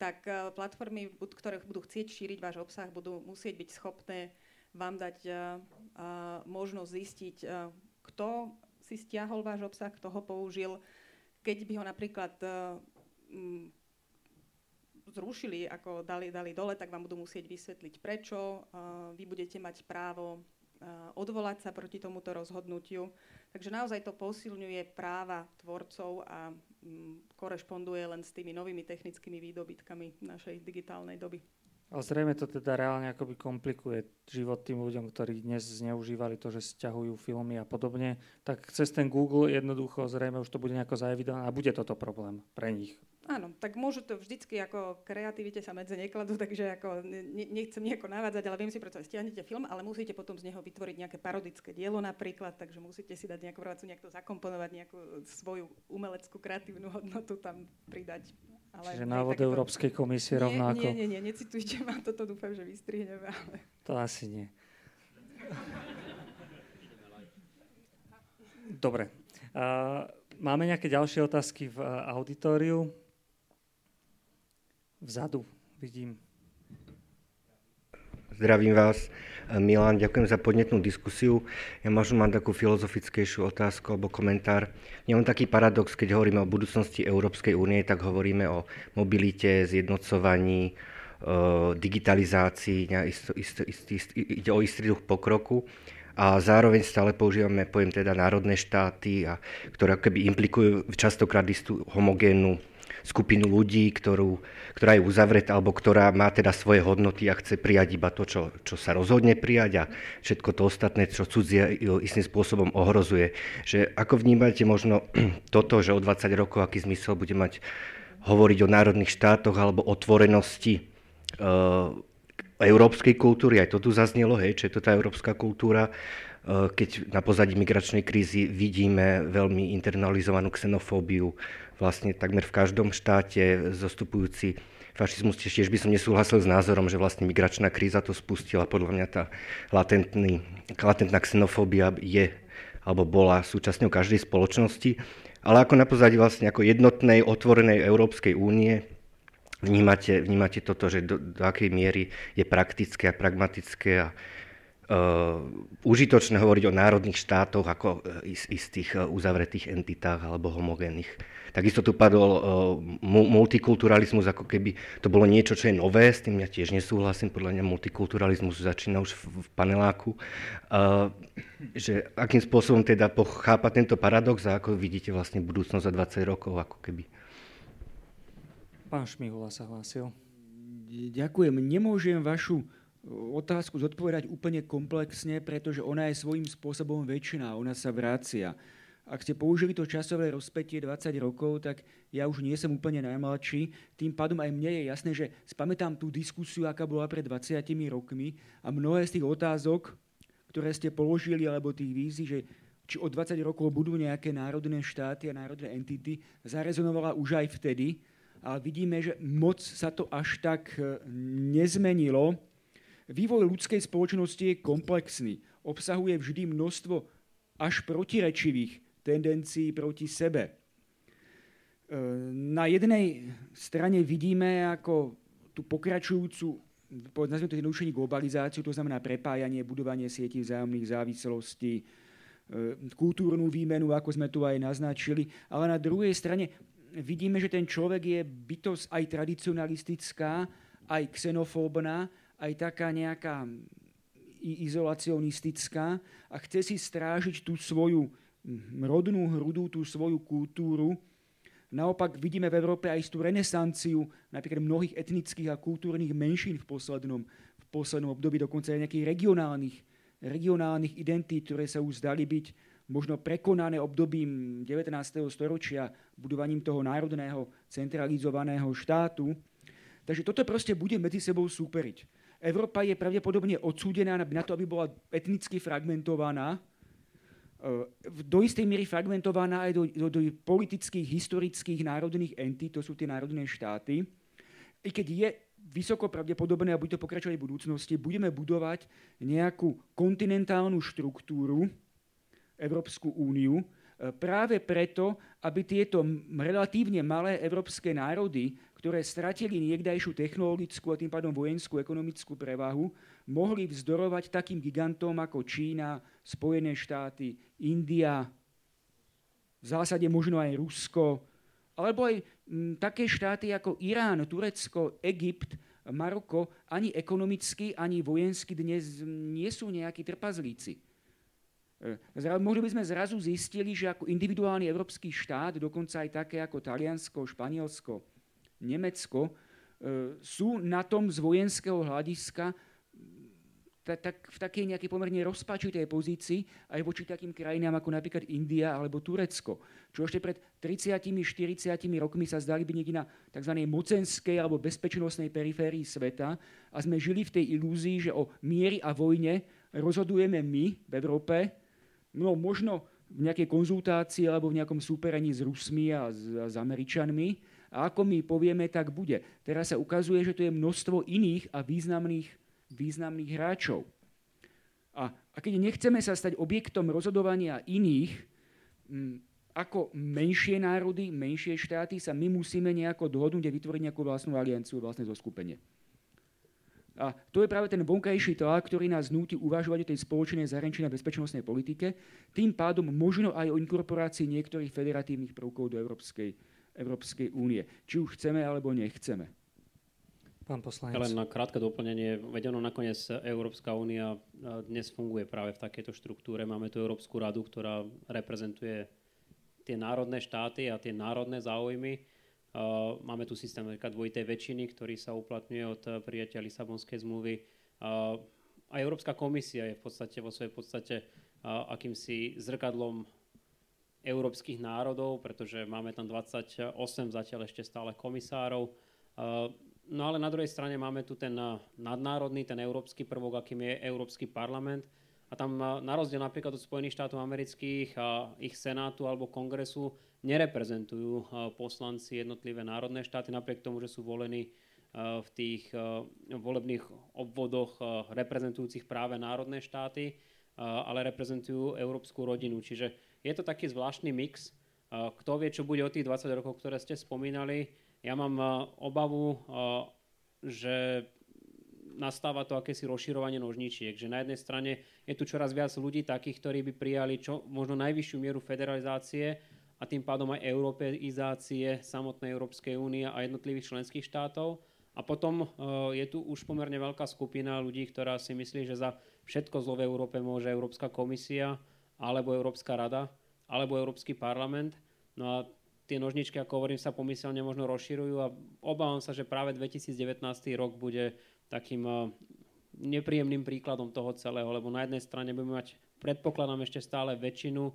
tak eh, platformy, ktoré budú chcieť šíriť váš obsah, budú musieť byť schopné vám dať možnosť zistiť, kto si stiahol váš obsah, kto ho použil. Keď by ho napríklad zrušili, ako dali, dali dole, tak vám budú musieť vysvetliť prečo. Vy budete mať právo odvolať sa proti tomuto rozhodnutiu. Takže naozaj to posilňuje práva tvorcov a korešponduje len s tými novými technickými výdobytkami našej digitálnej doby. A zrejme to teda reálne akoby komplikuje život tým ľuďom, ktorí dnes zneužívali to, že stiahujú filmy a podobne. Tak cez ten Google jednoducho zrejme už to bude nejako zaevidované a bude toto problém pre nich. Áno, tak môžu to vždycky ako kreativite sa medze nekladú, takže ako ne, nechcem nejako navádzať, ale viem si predstaviť, stiahnete film, ale musíte potom z neho vytvoriť nejaké parodické dielo napríklad, takže musíte si dať nejakú prácu, nejak to zakomponovať, nejakú svoju umeleckú kreatívnu hodnotu tam pridať. Ale Čiže návod takéto... Európskej komisie nie, rovnako. Nie, nie, nie, necitujte ma, toto dúfam, že vystrihneme, ale... To asi nie. Dobre. Uh, máme nejaké ďalšie otázky v uh, auditóriu? Vzadu vidím. Zdravím vás. Milan, ďakujem za podnetnú diskusiu. Ja možno mám takú filozofickejšiu otázku alebo komentár. Nemám taký paradox, keď hovoríme o budúcnosti Európskej únie, tak hovoríme o mobilite, zjednocovaní, digitalizácii, ide o istý druh pokroku a zároveň stále používame pojem teda národné štáty, a, ktoré keby implikujú častokrát istú homogénnu skupinu ľudí, ktorú, ktorá je uzavretá alebo ktorá má teda svoje hodnoty a chce prijať iba to, čo, čo sa rozhodne prijať a všetko to ostatné, čo cudzie istým spôsobom ohrozuje. Že ako vnímate možno toto, že o 20 rokov aký zmysel bude mať hovoriť o národných štátoch alebo otvorenosti uh, európskej kultúry, aj to tu zaznelo, hej, čo je to tá európska kultúra, uh, keď na pozadí migračnej krízy vidíme veľmi internalizovanú xenofóbiu, vlastne takmer v každom štáte zostupujúci fašizmus. Tiež by som nesúhlasil s názorom, že vlastne migračná kríza to spustila. Podľa mňa tá latentný, latentná xenofóbia je alebo bola súčasťou každej spoločnosti. Ale ako na pozadí vlastne ako jednotnej, otvorenej Európskej únie vnímate, vnímate toto, že do, do akej miery je praktické a pragmatické a užitočné hovoriť o národných štátoch ako istých uh, uzavretých entitách alebo homogénnych. Takisto tu padol uh, multikulturalizmus, ako keby to bolo niečo, čo je nové, s tým ja tiež nesúhlasím, podľa mňa multikulturalizmus začína už v, v paneláku. Uh, že akým spôsobom teda chápa tento paradox a ako vidíte vlastne budúcnosť za 20 rokov, ako keby. Pán Šmihula sa hlásil. Ďakujem. Nemôžem vašu otázku zodpovedať úplne komplexne, pretože ona je svojím spôsobom väčšiná, ona sa vracia. Ak ste použili to časové rozpetie 20 rokov, tak ja už nie som úplne najmladší. Tým pádom aj mne je jasné, že spamätám tú diskusiu, aká bola pred 20 rokmi a mnohé z tých otázok, ktoré ste položili, alebo tých vízí, že či o 20 rokov budú nejaké národné štáty a národné entity, zarezonovala už aj vtedy. A vidíme, že moc sa to až tak e, nezmenilo Vývoj ľudskej spoločnosti je komplexný. Obsahuje vždy množstvo až protirečivých tendencií proti sebe. E, na jednej strane vidíme ako tú pokračujúcu, nazvime to jednodušení globalizáciu, to znamená prepájanie, budovanie sietí vzájomných závislostí, e, kultúrnu výmenu, ako sme tu aj naznačili, ale na druhej strane vidíme, že ten človek je bytosť aj tradicionalistická, aj xenofóbna aj taká nejaká izolacionistická a chce si strážiť tú svoju rodnú hrudu, tú svoju kultúru. Naopak vidíme v Európe aj tú renesanciu napríklad mnohých etnických a kultúrnych menšín v poslednom, v poslednom období, dokonca aj nejakých regionálnych, regionálnych identít, ktoré sa už zdali byť možno prekonané obdobím 19. storočia budovaním toho národného centralizovaného štátu. Takže toto proste bude medzi sebou súperiť. Európa je pravdepodobne odsúdená na to, aby bola etnicky fragmentovaná, e, do istej miery fragmentovaná aj do, do, do politických, historických národných entít, to sú tie národné štáty. I keď je vysoko pravdepodobné, a bude to pokračovať v budúcnosti, budeme budovať nejakú kontinentálnu štruktúru, Európsku úniu, práve preto, aby tieto relatívne malé európske národy, ktoré stratili niekdajšiu technologickú a tým pádom vojenskú ekonomickú prevahu, mohli vzdorovať takým gigantom ako Čína, Spojené štáty, India, v zásade možno aj Rusko, alebo aj m, také štáty ako Irán, Turecko, Egypt, Maroko ani ekonomicky, ani vojensky dnes nie sú nejakí trpazlíci. E, mohli by sme zrazu zistili, že ako individuálny európsky štát, dokonca aj také ako Taliansko, Španielsko, Nemecko, e, sú na tom z vojenského hľadiska tak v takej nejakej pomerne rozpačitej pozícii aj voči takým krajinám ako napríklad India alebo Turecko. Čo ešte pred 30-40 rokmi sa zdali byť niekde na tzv. mocenskej alebo bezpečnostnej periférii sveta a sme žili v tej ilúzii, že o miery a vojne rozhodujeme my v Európe, no možno v nejakej konzultácii alebo v nejakom súperení s Rusmi a s, s Američanmi. A ako my povieme, tak bude. Teraz sa ukazuje, že tu je množstvo iných a významných, významných hráčov. A, a keď nechceme sa stať objektom rozhodovania iných, m, ako menšie národy, menšie štáty, sa my musíme nejako dohodnúť a vytvoriť nejakú vlastnú alianciu, vlastné zoskupenie. A to je práve ten vonkajší tlak, ktorý nás núti uvažovať o tej spoločnej zahraničnej a bezpečnostnej politike, tým pádom možno aj o inkorporácii niektorých federatívnych prvkov do Európskej, Európskej únie. Či už chceme alebo nechceme. Pán poslanec. Len na krátke doplnenie. Veď ono nakoniec Európska únia dnes funguje práve v takejto štruktúre. Máme tu Európsku radu, ktorá reprezentuje tie národné štáty a tie národné záujmy máme tu systém dvojitej väčšiny, ktorý sa uplatňuje od prijatia Lisabonskej zmluvy. Uh, a Európska komisia je v podstate vo svojej podstate akýmsi zrkadlom európskych národov, pretože máme tam 28 zatiaľ ešte stále komisárov. No ale na druhej strane máme tu ten nadnárodný, ten európsky prvok, akým je Európsky parlament. A tam na rozdiel napríklad od Spojených štátov amerických a ich senátu alebo kongresu nereprezentujú eh, poslanci jednotlivé národné štáty, napriek tomu, že sú volení eh, v tých eh, volebných obvodoch reprezentujúcich práve národné štáty, ale reprezentujú európsku rodinu. Čiže je to taký zvláštny mix. Kto vie, čo bude o tých 20 rokov, ktoré ste spomínali. Ja mám obavu, že nastáva to akési rozširovanie nožničiek, že na jednej strane je tu čoraz viac ľudí takých, ktorí by prijali čo, možno najvyššiu mieru federalizácie, a tým pádom aj europeizácie samotnej Európskej únie a jednotlivých členských štátov. A potom uh, je tu už pomerne veľká skupina ľudí, ktorá si myslí, že za všetko zlo v Európe môže Európska komisia, alebo Európska rada, alebo Európsky parlament. No a tie nožničky, ako hovorím, sa pomyselne možno rozširujú a obávam sa, že práve 2019 rok bude takým uh, nepríjemným príkladom toho celého, lebo na jednej strane budeme mať, predpokladám ešte stále väčšinu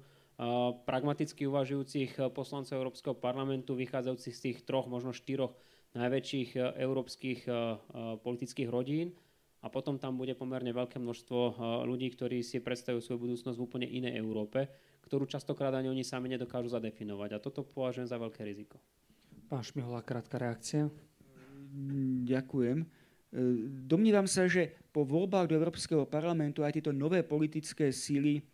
pragmaticky uvažujúcich eh, poslancov Európskeho parlamentu, vychádzajúcich z tých troch, možno štyroch najväčších eh, európskych eh, politických rodín. A potom tam bude pomerne veľké množstvo ľudí, ktorí si predstavujú svoju budúcnosť v úplne inej Európe, ktorú častokrát ani oni sami nedokážu zadefinovať. A toto považujem za veľké riziko. Pán Šmihola, krátka reakcia. Ďakujem. Domnívam sa, že po voľbách do Európskeho parlamentu aj tieto nové politické síly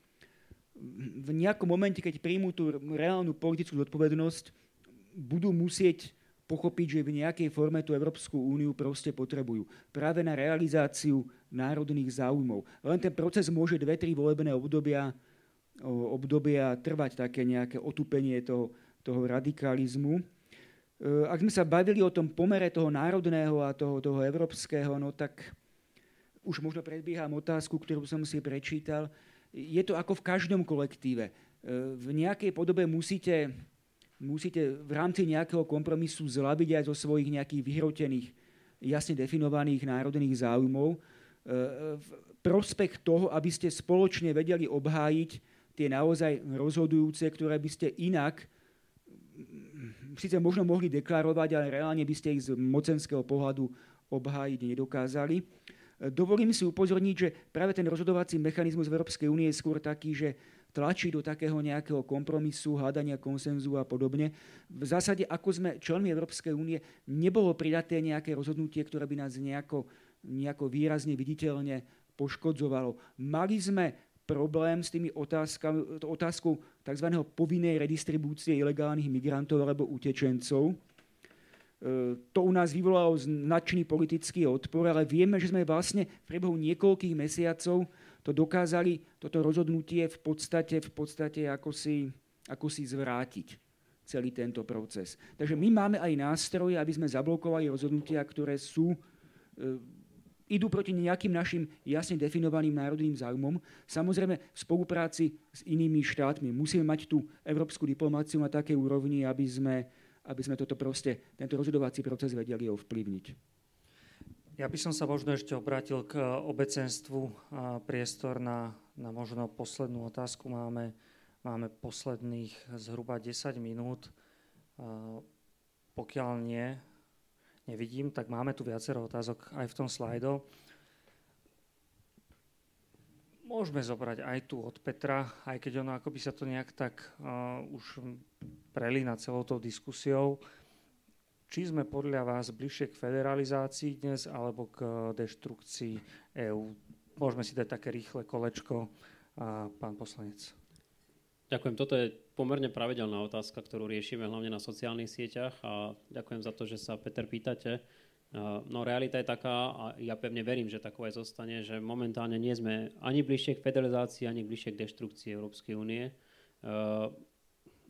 v nejakom momente, keď príjmú tú reálnu politickú zodpovednosť, budú musieť pochopiť, že v nejakej forme tú Európsku úniu proste potrebujú. Práve na realizáciu národných záujmov. Len ten proces môže dve, tri volebné obdobia, obdobia trvať také nejaké otupenie toho, toho radikalizmu. E, ak sme sa bavili o tom pomere toho národného a toho, toho európskeho, no tak už možno predbieham otázku, ktorú som si prečítal je to ako v každom kolektíve. E, v nejakej podobe musíte, musíte v rámci nejakého kompromisu zlabiť aj zo svojich nejakých vyhrotených, jasne definovaných národných záujmov e, v prospech toho, aby ste spoločne vedeli obhájiť tie naozaj rozhodujúce, ktoré by ste inak síce možno mohli deklarovať, ale reálne by ste ich z mocenského pohľadu obhájiť nedokázali. Dovolím si upozorniť, že práve ten rozhodovací mechanizmus v Európskej únie je skôr taký, že tlačí do takého nejakého kompromisu, hľadania konsenzu a podobne. V zásade, ako sme členmi Európskej únie, nebolo pridaté nejaké rozhodnutie, ktoré by nás nejako, nejako výrazne viditeľne poškodzovalo. Mali sme problém s tými otázkami, otázkou tzv. povinnej redistribúcie ilegálnych migrantov alebo utečencov. E, to u nás vyvolalo značný politický odpor, ale vieme, že sme vlastne v priebehu niekoľkých mesiacov to dokázali, toto rozhodnutie v podstate, v podstate ako si, ako si zvrátiť celý tento proces. Takže my máme aj nástroje, aby sme zablokovali rozhodnutia, ktoré sú idú proti nejakým našim jasne definovaným národným záujmom. Samozrejme v spolupráci s inými štátmi. Musíme mať tú európsku diplomáciu na takej úrovni, aby sme, aby sme toto proste, tento rozhodovací proces vedeli ovplyvniť. Ja by som sa možno ešte obrátil k obecenstvu priestor na, na možno poslednú otázku. Máme, máme posledných zhruba 10 minút. Pokiaľ nie, nevidím, tak máme tu viacero otázok aj v tom slajdo. Môžeme zobrať aj tu od Petra, aj keď ono akoby sa to nejak tak uh, už prelína celou tou diskusiou. Či sme podľa vás bližšie k federalizácii dnes alebo k deštrukcii EÚ? Môžeme si dať také rýchle kolečko, uh, pán poslanec. Ďakujem. Toto je pomerne pravidelná otázka, ktorú riešime hlavne na sociálnych sieťach a ďakujem za to, že sa Peter pýtate. No realita je taká, a ja pevne verím, že takové zostane, že momentálne nie sme ani bližšie k federalizácii, ani bližšie k deštrukcii Európskej únie.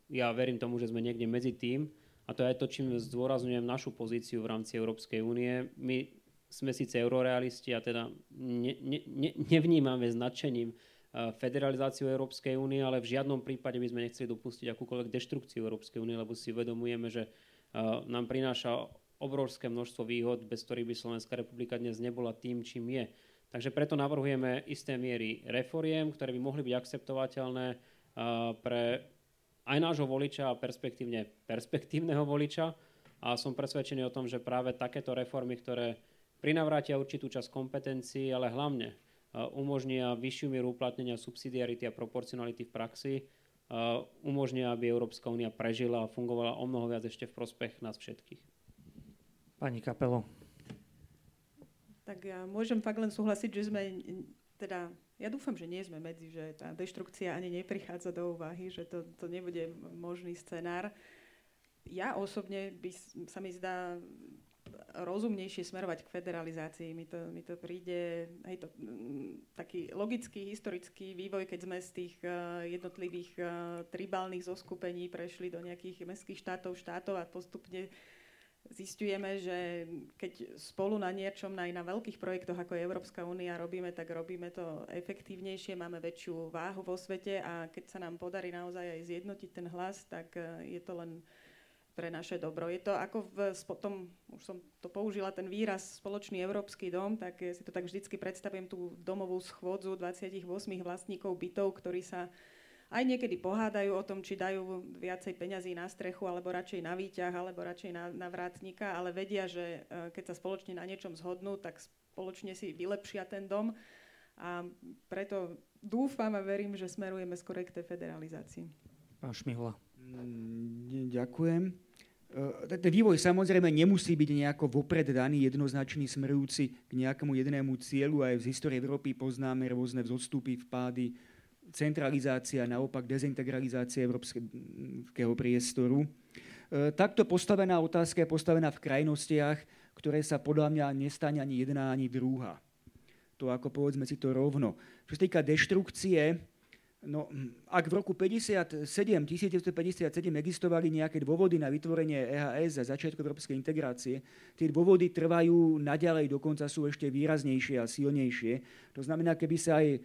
Ja verím tomu, že sme niekde medzi tým a to je aj to, čím zdôrazňujem našu pozíciu v rámci Európskej únie. My sme síce eurorealisti a teda ne, ne, ne, nevnímame značením Eh, federalizáciu Európskej únie, ale v žiadnom prípade by sme nechceli dopustiť akúkoľvek deštrukciu Európskej únie, lebo si uvedomujeme, že eh, nám prináša obrovské množstvo výhod, bez ktorých by Slovenská republika dnes nebola tým, čím je. Takže preto navrhujeme isté miery reforiem, ktoré by mohli byť akceptovateľné eh, pre aj nášho voliča a perspektívne perspektívneho voliča. A som presvedčený o tom, že práve takéto reformy, ktoré prinavrátia určitú časť kompetencií, ale hlavne umožnia vyššiu mieru uplatnenia subsidiarity a proporcionality v praxi, umožnia, aby Európska únia prežila a fungovala o mnoho viac ešte v prospech nás všetkých. Pani Kapelo. Tak ja môžem fakt len súhlasiť, že sme, teda, ja dúfam, že nie sme medzi, že tá deštrukcia ani neprichádza do úvahy, že to, to nebude možný scenár. Ja osobne by sa mi zdá rozumnejšie smerovať k federalizácii. Mi to, mi to príde aj to, taký logický, historický vývoj, keď sme z tých uh, jednotlivých uh, tribálnych zoskupení prešli do nejakých mestských štátov, štátov a postupne zistujeme, že keď spolu na niečom, aj na veľkých projektoch, ako je Európska únia, robíme, tak robíme to efektívnejšie, máme väčšiu váhu vo svete a keď sa nám podarí naozaj aj zjednotiť ten hlas, tak uh, je to len pre naše dobro. Je to ako v, potom, už som to použila, ten výraz spoločný európsky dom, tak si to tak vždycky predstavujem tú domovú schôdzu 28 vlastníkov bytov, ktorí sa aj niekedy pohádajú o tom, či dajú viacej peňazí na strechu, alebo radšej na výťah, alebo radšej na, na vrátnika, ale vedia, že e, keď sa spoločne na niečom zhodnú, tak spoločne si vylepšia ten dom. A preto dúfam a verím, že smerujeme skôr k tej federalizácii. Pán Šmihla. Mm, ďakujem. E, ten vývoj samozrejme nemusí byť nejako vopred daný, jednoznačný, smerujúci k nejakému jednému cieľu. Aj z histórie Európy poznáme rôzne vzostupy, vpády, centralizácia, naopak dezintegralizácia európskeho priestoru. E, takto postavená otázka je postavená v krajnostiach, ktoré sa podľa mňa nestane ani jedna, ani druhá. To ako povedzme si to rovno. Čo sa týka deštrukcie, No, ak v roku 57, 1957 existovali nejaké dôvody na vytvorenie EHS a začiatku európskej integrácie, tie dôvody trvajú naďalej, dokonca sú ešte výraznejšie a silnejšie. To znamená, keby sa aj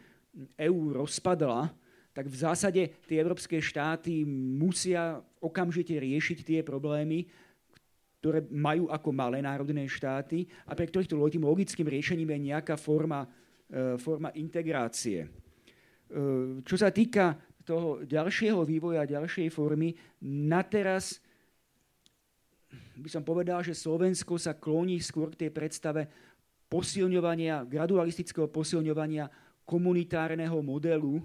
EÚ rozpadla, tak v zásade tie európske štáty musia okamžite riešiť tie problémy, ktoré majú ako malé národné štáty a pre ktorých to logickým riešením je nejaká forma, e, forma integrácie. Ehm, čo sa týka toho ďalšieho vývoja, ďalšej formy, na teraz by som povedal, že Slovensko sa kloní skôr k tej predstave posilňovania, gradualistického posilňovania komunitárneho modelu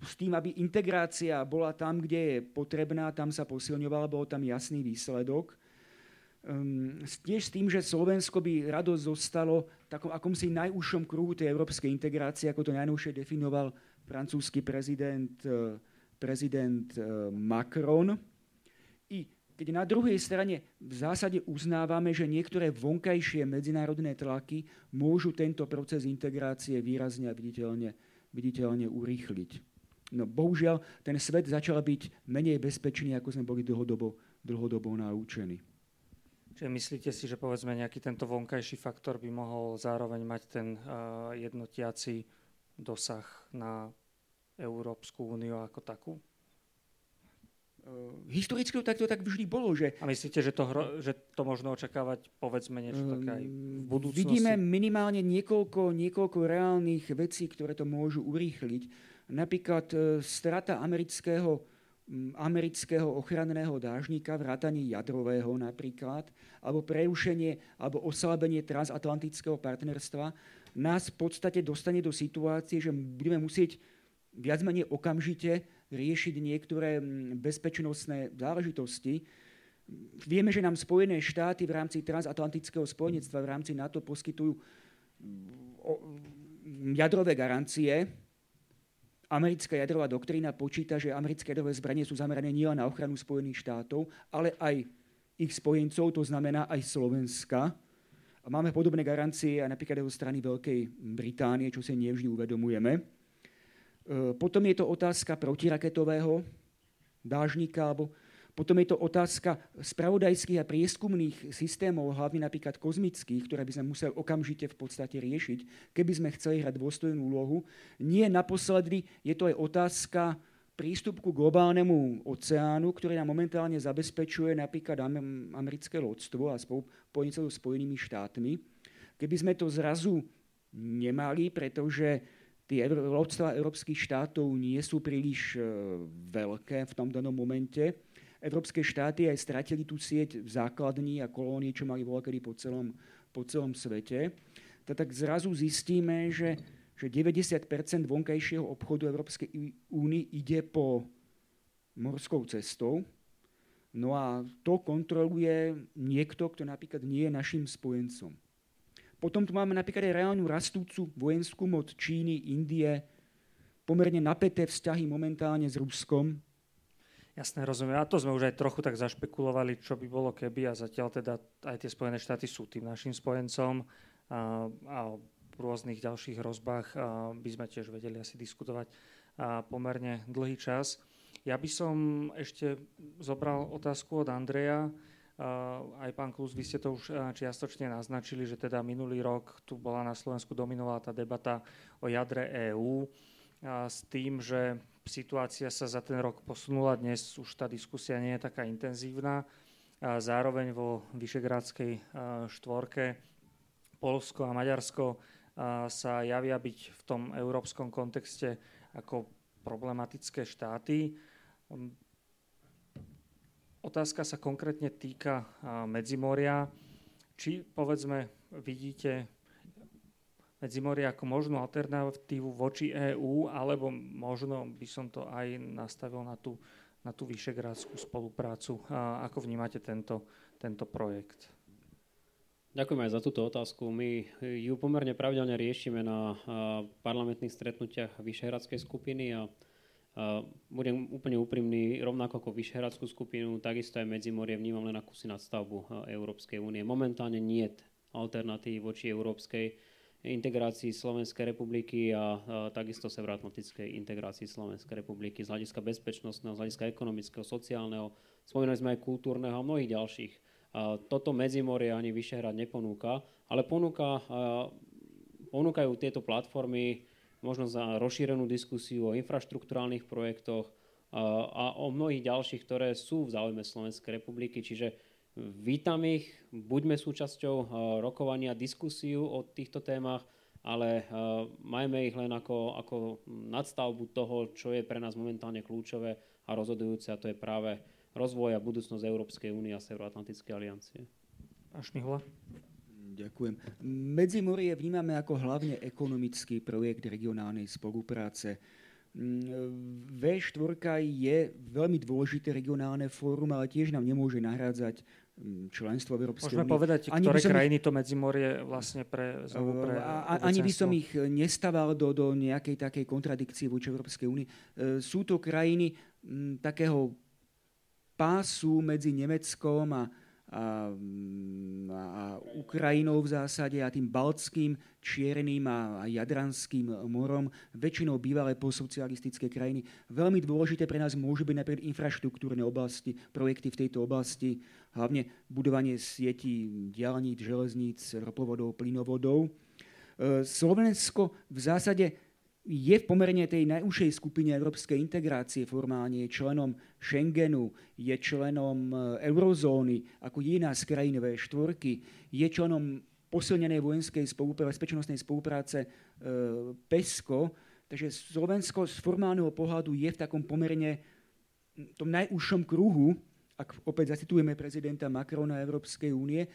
s tým, aby integrácia bola tam, kde je potrebná, tam sa posilňovala, bol tam jasný výsledok. Um, tiež s tým, že Slovensko by rado zostalo v takom akomsi najúžšom kruhu tej európskej integrácie, ako to najnovšie definoval francúzsky prezident, e, prezident e, Macron. Keď na druhej strane v zásade uznávame, že niektoré vonkajšie medzinárodné tlaky môžu tento proces integrácie výrazne a viditeľne, viditeľne urýchliť. No bohužiaľ, ten svet začal byť menej bezpečný, ako sme boli dlhodobo, dlhodobo naučení. Čiže myslíte si, že povedzme nejaký tento vonkajší faktor by mohol zároveň mať ten uh, jednotiaci dosah na Európsku úniu ako takú? Uh, historicky tak to tak vždy bolo. Že, A myslíte, že to, hro, že to možno očakávať povedzme niečo uh, také aj v budúcnosti? Vidíme minimálne niekoľko, niekoľko reálnych vecí, ktoré to môžu urýchliť. Napríklad uh, strata amerického amerického ochranného dážnika, vrátanie jadrového napríklad, alebo prerušenie alebo oslabenie transatlantického partnerstva, nás v podstate dostane do situácie, že budeme musieť viac menej okamžite riešiť niektoré bezpečnostné záležitosti. Vieme, že nám Spojené štáty v rámci transatlantického spojenectva, v rámci NATO poskytujú jadrové garancie, Americká jadrová doktrína počíta, že americké jadrové zbranie sú zamerané nielen na ochranu Spojených štátov, ale aj ich spojencov, to znamená aj Slovenska. A máme podobné garancie aj napríklad zo strany Veľkej Británie, čo si nevždy uvedomujeme. E, potom je to otázka protiraketového dážnika alebo potom je to otázka spravodajských a prieskumných systémov, hlavne napríklad kozmických, ktoré by sme museli okamžite v podstate riešiť, keby sme chceli hrať dôstojnú úlohu. Nie naposledy je to aj otázka prístup ku globálnemu oceánu, ktorý nám momentálne zabezpečuje napríklad americké lodstvo a spojnice so Spojenými štátmi. Keby sme to zrazu nemali, pretože tie lodstva európskych štátov nie sú príliš e, veľké v tom danom momente, Európske štáty aj stratili tú sieť základní a kolónií, čo mali voľakedy po celom, po celom svete, to tak zrazu zistíme, že, že 90% vonkajšieho obchodu Európskej únie ide po morskou cestou. No a to kontroluje niekto, kto napríklad nie je našim spojencom. Potom tu máme napríklad aj reálnu rastúcu vojenskú moc Číny, Indie, pomerne napäté vzťahy momentálne s Ruskom, Jasné, rozumiem. A to sme už aj trochu tak zašpekulovali, čo by bolo keby a zatiaľ teda aj tie Spojené štáty sú tým našim spojencom a, a o rôznych ďalších hrozbách a by sme tiež vedeli asi diskutovať a pomerne dlhý čas. Ja by som ešte zobral otázku od Andreja. Aj pán Klus, vy ste to už čiastočne naznačili, že teda minulý rok tu bola na Slovensku dominovala tá debata o jadre EÚ s tým, že situácia sa za ten rok posunula. Dnes už tá diskusia nie je taká intenzívna. Zároveň vo Vyšegrádskej štvorke Polsko a Maďarsko sa javia byť v tom európskom kontexte ako problematické štáty. Otázka sa konkrétne týka Medzimoria. Či povedzme vidíte Medzimorie ako možnú alternatívu voči EÚ, alebo možno by som to aj nastavil na tú, na tú vyšegrádskú spoluprácu. A ako vnímate tento, tento projekt? Ďakujem aj za túto otázku. My ju pomerne pravidelne riešime na parlamentných stretnutiach Vyšehradskej skupiny a budem úplne úprimný, rovnako ako Vyšehradskú skupinu, takisto aj Medzimorie vnímam len ako si nadstavbu Európskej únie. Momentálne nie je alternatívy voči Európskej integrácii Slovenskej republiky a, a takisto severoatlantickej integrácii Slovenskej republiky z hľadiska bezpečnostného, z hľadiska ekonomického, sociálneho, spomínali sme aj kultúrneho a mnohých ďalších. A toto medzimorie ani Vyšehrad neponúka, ale ponúka, a, ponúkajú tieto platformy možno za rozšírenú diskusiu o infraštruktúrálnych projektoch a, o mnohých ďalších, ktoré sú v záujme Slovenskej republiky. Čiže Vítam ich, buďme súčasťou rokovania, diskusiu o týchto témach, ale majme ich len ako, ako nadstavbu toho, čo je pre nás momentálne kľúčové a rozhodujúce, a to je práve rozvoj a budúcnosť Európskej únie a Severoatlantickej aliancie. Až Mihla. Ďakujem. Medzimorie vnímame ako hlavne ekonomický projekt regionálnej spolupráce. V4 je veľmi dôležité regionálne fórum, ale tiež nám nemôže nahrádzať členstvo v Európskej Môžeme povedať, ani ktoré krajiny ich, to medzimorie vlastne pre, pre a, Ani by som ich nestával do, do nejakej takej kontradikcie voči Európskej únii. Sú to krajiny m, takého pásu medzi Nemeckom a, a, a Ukrajinou v zásade a tým Baltským, Čiernym a, a Jadranským morom, väčšinou bývalé postsocialistické krajiny. Veľmi dôležité pre nás môžu byť napríklad infraštruktúrne oblasti, projekty v tejto oblasti, hlavne budovanie sietí diálnic, železníc, ropovodov, plynovodov. E, Slovensko v zásade je v pomerne tej najúžšej skupine európskej integrácie formálne, je členom Schengenu, je členom e, eurozóny, ako jediná z krajín V4, je členom posilnenej vojenskej spolupráce, bezpečnostnej spolupráce e, PESCO, takže Slovensko z formálneho pohľadu je v takom pomerne tom najúžšom kruhu, ak opäť zacitujeme prezidenta Macrona Európskej únie. E,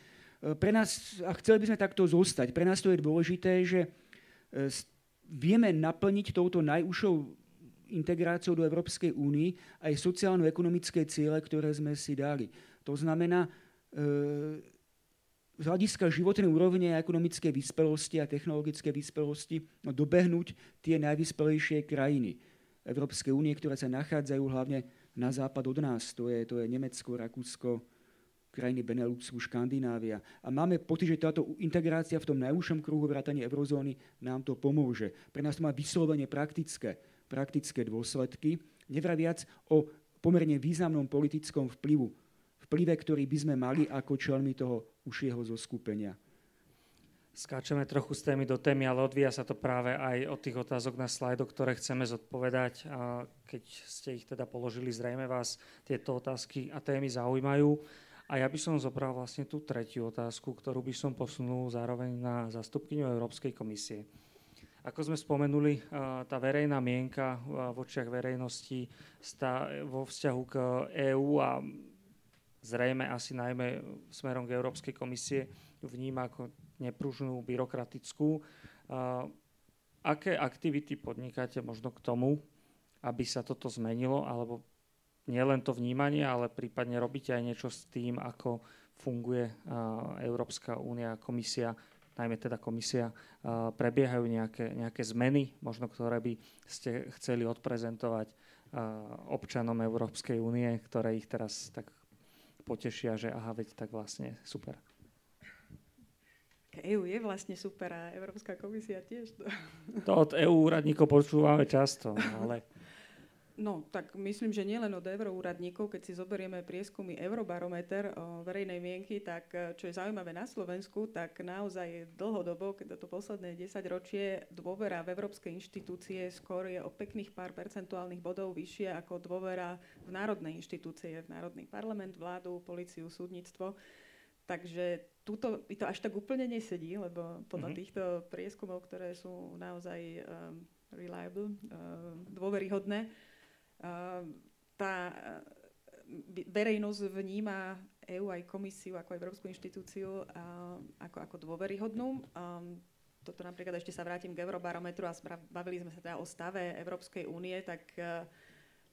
pre nás, a chceli by sme takto zostať, pre nás to je dôležité, že z vieme naplniť touto najúžšou integráciou do Európskej únie aj sociálno-ekonomické ciele, ktoré sme si dali. To znamená, e, z hľadiska životnej úrovne a ekonomické vyspelosti a technologické vyspelosti no, dobehnúť tie najvyspelejšie krajiny Európskej únie, ktoré sa nachádzajú hlavne na západ od nás. To je, to je Nemecko, Rakúsko, krajiny Beneluxu, Škandinávia. A máme pocit, že táto integrácia v tom najúžšom kruhu vrátane eurozóny nám to pomôže. Pre nás to má vyslovene praktické, praktické dôsledky. Nevraviac o pomerne významnom politickom vplyvu. Vplyve, ktorý by sme mali ako členmi toho užšieho zoskupenia. Skáčeme trochu z témy do témy, ale odvíja sa to práve aj od tých otázok na slajdoch, ktoré chceme zodpovedať. A keď ste ich teda položili, zrejme vás tieto otázky a témy zaujímajú. A ja by som zobral vlastne tú tretiu otázku, ktorú by som posunul zároveň na zastupkyňu Európskej komisie. Ako sme spomenuli, tá verejná mienka v očiach verejnosti vo vzťahu k EÚ a zrejme asi najmä smerom k Európskej komisie vníma ako nepružnú, byrokratickú. Aké aktivity podnikáte možno k tomu, aby sa toto zmenilo, alebo nielen to vnímanie, ale prípadne robíte aj niečo s tým, ako funguje Európska únia, komisia, najmä teda komisia, prebiehajú nejaké, nejaké zmeny, možno ktoré by ste chceli odprezentovať občanom Európskej únie, ktoré ich teraz tak potešia, že aha, veď tak vlastne super. EU je vlastne super a Európska komisia tiež. To, to od EU úradníkov počúvame často, ale No, tak myslím, že nielen od euroúradníkov, keď si zoberieme prieskumy Eurobarometer o verejnej mienky, tak e, čo je zaujímavé na Slovensku, tak naozaj dlhodobo, keď to posledné 10 ročie, dôvera v európske inštitúcie skôr je o pekných pár percentuálnych bodov vyššie ako dôvera v národné inštitúcie, v národný parlament, vládu, policiu, súdnictvo. Takže túto, to až tak úplne nesedí, lebo podľa mm-hmm. týchto prieskumov, ktoré sú naozaj um, reliable, um, dôveryhodné, tá e, verejnosť vníma EÚ aj komisiu ako Európsku inštitúciu ako, ako dôveryhodnú. Ehm, toto napríklad ešte sa vrátim k Eurobarometru a bavili sme sa teda o stave Európskej únie, tak e,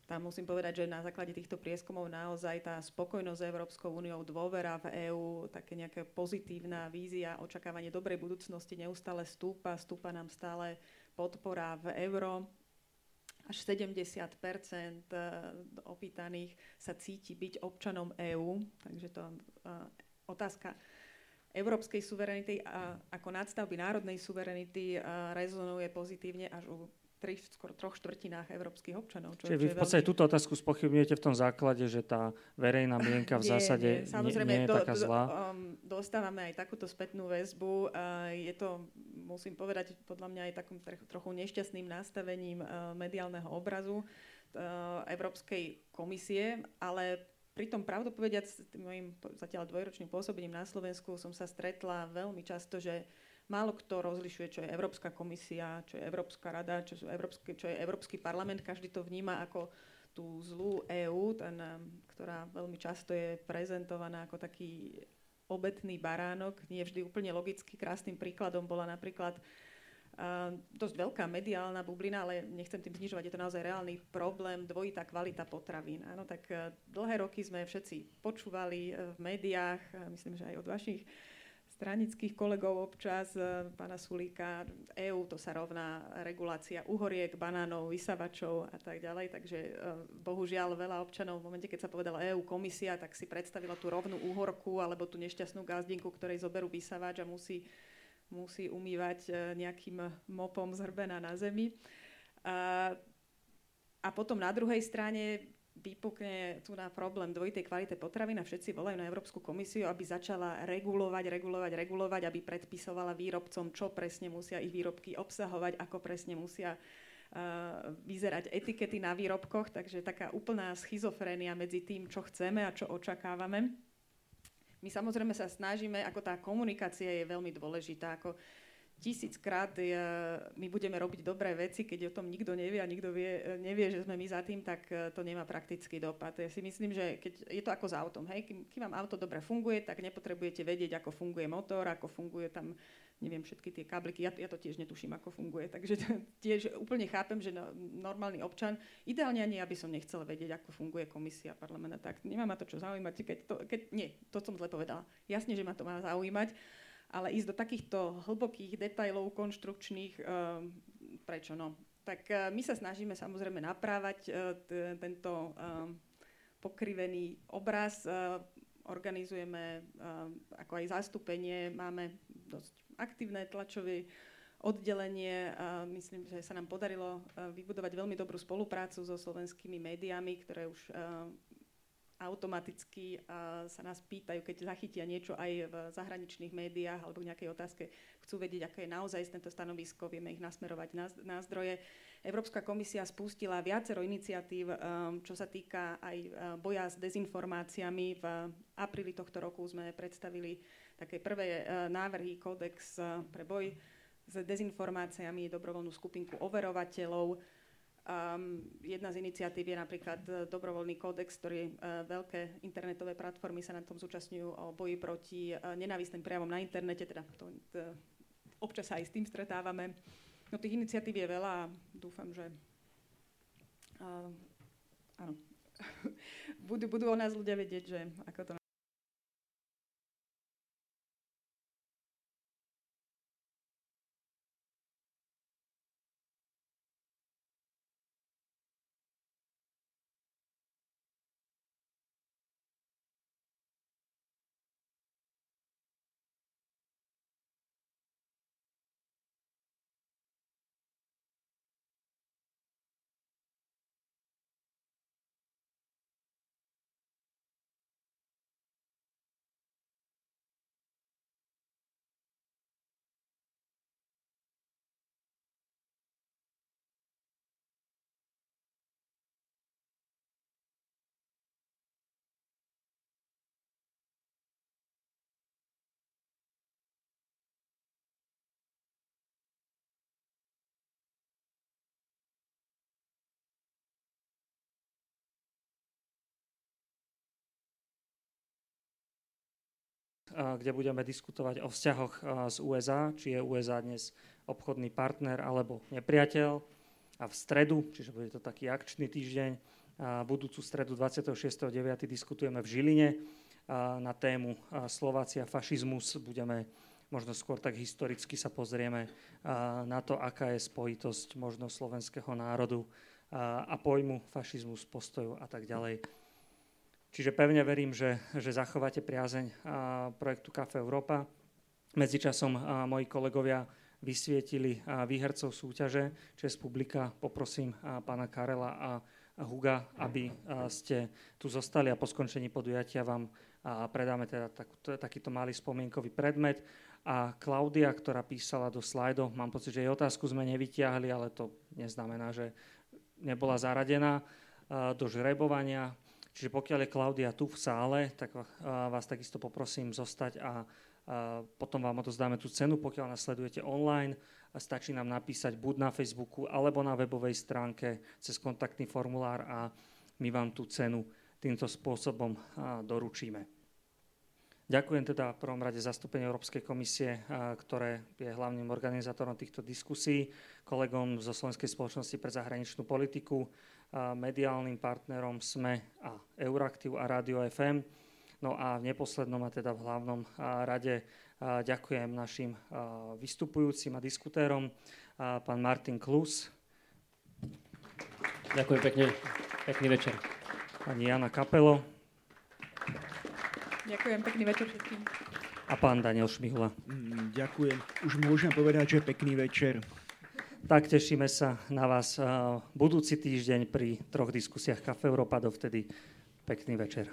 tam musím povedať, že na základe týchto prieskumov naozaj tá spokojnosť s Európskou úniou, dôvera v EÚ, také nejaká pozitívna vízia, očakávanie dobrej budúcnosti neustále stúpa, stúpa nám stále podpora v euro až 70 eh, opýtaných sa cíti byť občanom EÚ, takže to uh, otázka európskej suverenity a ako nadstavby národnej suverenity uh, rezonuje pozitívne až u tri, skoro troch štvrtinách európskych občanov. Čo, Čiže vy v podstate veľmi... túto otázku spochybňujete v tom základe, že tá verejná mienka v zásade nie, nie, nie je do, taká zlá? Do, um, dostávame aj takúto spätnú väzbu. Uh, je to, musím povedať, podľa mňa aj takým trochu nešťastným nastavením uh, mediálneho obrazu uh, Európskej komisie, ale Pritom pravdu povediac, môjim zatiaľ dvojročným pôsobením na Slovensku som sa stretla veľmi často, že Málo kto rozlišuje, čo je Európska komisia, čo je Európska rada, čo, sú Európske, čo je Európsky parlament. Každý to vníma ako tú zlú EÚ, ktorá veľmi často je prezentovaná ako taký obetný baránok. Nie vždy úplne logicky. Krásnym príkladom bola napríklad dosť veľká mediálna bublina, ale nechcem tým znižovať, je to naozaj reálny problém, dvojitá kvalita potravín. Áno, tak uh, dlhé roky sme všetci počúvali uh, v médiách, uh, myslím, že aj od vašich stranických kolegov občas, pána Sulíka, EÚ, to sa rovná regulácia uhoriek, banánov, vysavačov a tak ďalej. Takže bohužiaľ veľa občanov v momente, keď sa povedala EÚ komisia, tak si predstavila tú rovnú úhorku alebo tú nešťastnú gazdinku, ktorej zoberú vysavač a musí musí umývať e, nejakým mopom zhrbená na zemi. A, a potom na druhej strane vypukne tu na problém dvojitej kvality potravín a všetci volajú na Európsku komisiu, aby začala regulovať, regulovať, regulovať, aby predpisovala výrobcom, čo presne musia ich výrobky obsahovať, ako presne musia uh, vyzerať etikety na výrobkoch. Takže taká úplná schizofrénia medzi tým, čo chceme a čo očakávame. My samozrejme sa snažíme, ako tá komunikácia je veľmi dôležitá, ako tisíckrát je, my budeme robiť dobré veci, keď o tom nikto nevie a nikto vie, nevie, že sme my za tým, tak e, to nemá praktický dopad. Ja si myslím, že keď je to ako s autom, hej, kým, kým vám auto dobre funguje, tak nepotrebujete vedieť, ako funguje motor, ako funguje tam neviem, všetky tie kábliky, ja, ja to tiež netuším, ako funguje, takže tiež úplne chápem, že no, normálny občan, ideálne ani aby som nechcel vedieť, ako funguje komisia parlamenta, tak nemá ma to čo zaujímať, keď to, keď, nie, to som zle povedala. Jasne, že ma to má zaujímať, ale ísť do takýchto hlbokých detailov konštrukčných, um, prečo no? Tak uh, my sa snažíme samozrejme naprávať t- tento pokrivený obraz, organizujeme ako aj zastúpenie, máme dosť aktívne tlačové oddelenie. Myslím, že sa nám podarilo vybudovať veľmi dobrú spoluprácu so slovenskými médiami, ktoré už automaticky sa nás pýtajú, keď zachytia niečo aj v zahraničných médiách alebo v nejakej otázke, chcú vedieť, aké je naozaj tento stanovisko, vieme ich nasmerovať na, na zdroje. Európska komisia spustila viacero iniciatív, čo sa týka aj boja s dezinformáciami. V apríli tohto roku sme predstavili také prvé e, návrhy kódex e, pre boj s dezinformáciami, dobrovoľnú skupinku overovateľov. Um, jedna z iniciatív je napríklad e, dobrovoľný kódex, ktorý uh, veľké internetové platformy sa na tom zúčastňujú o boji proti uh, nenávistným prejavom na internete, teda to, to, občas sa aj s tým stretávame. No tých iniciatív je veľa a dúfam, že uh, áno, budú, budú o nás ľudia vedieť, že ako to kde budeme diskutovať o vzťahoch z USA, či je USA dnes obchodný partner alebo nepriateľ. A v stredu, čiže bude to taký akčný týždeň, budúcu stredu 26.9. diskutujeme v Žiline na tému Slovácia fašizmus. Budeme možno skôr tak historicky sa pozrieme na to, aká je spojitosť možno slovenského národu a pojmu fašizmus, postojov a tak ďalej. Čiže pevne verím, že, že zachováte priazeň projektu Kafe Európa. Medzičasom moji kolegovia vysvietili výhercov súťaže Čes publika. Poprosím pána Karela a Huga, aby ste tu zostali a po skončení podujatia vám predáme teda tak, takýto malý spomienkový predmet. A Klaudia, ktorá písala do slajdov, mám pocit, že jej otázku sme nevytiahli, ale to neznamená, že nebola zaradená do žrebovania. Čiže pokiaľ je Klaudia tu v sále, tak vás takisto poprosím zostať a potom vám odozdáme tú cenu. Pokiaľ nasledujete online, stačí nám napísať buď na Facebooku alebo na webovej stránke cez kontaktný formulár a my vám tú cenu týmto spôsobom doručíme. Ďakujem teda v prvom rade zastúpeniu Európskej komisie, ktoré je hlavným organizátorom týchto diskusí, kolegom zo Slovenskej spoločnosti pre zahraničnú politiku, mediálnym partnerom SME a Euraktiv a Radio FM. No a v neposlednom a teda v hlavnom rade ďakujem našim vystupujúcim a diskutérom, pán Martin Klus. Ďakujem pekne. Pekný večer. Pani Jana Kapelo. Ďakujem, pekný večer všetkým. A pán Daniel Šmihula. Ďakujem. Už môžem povedať, že pekný večer. Tak tešíme sa na vás budúci týždeň pri troch diskusiách Kafe Európa. Dovtedy pekný večer.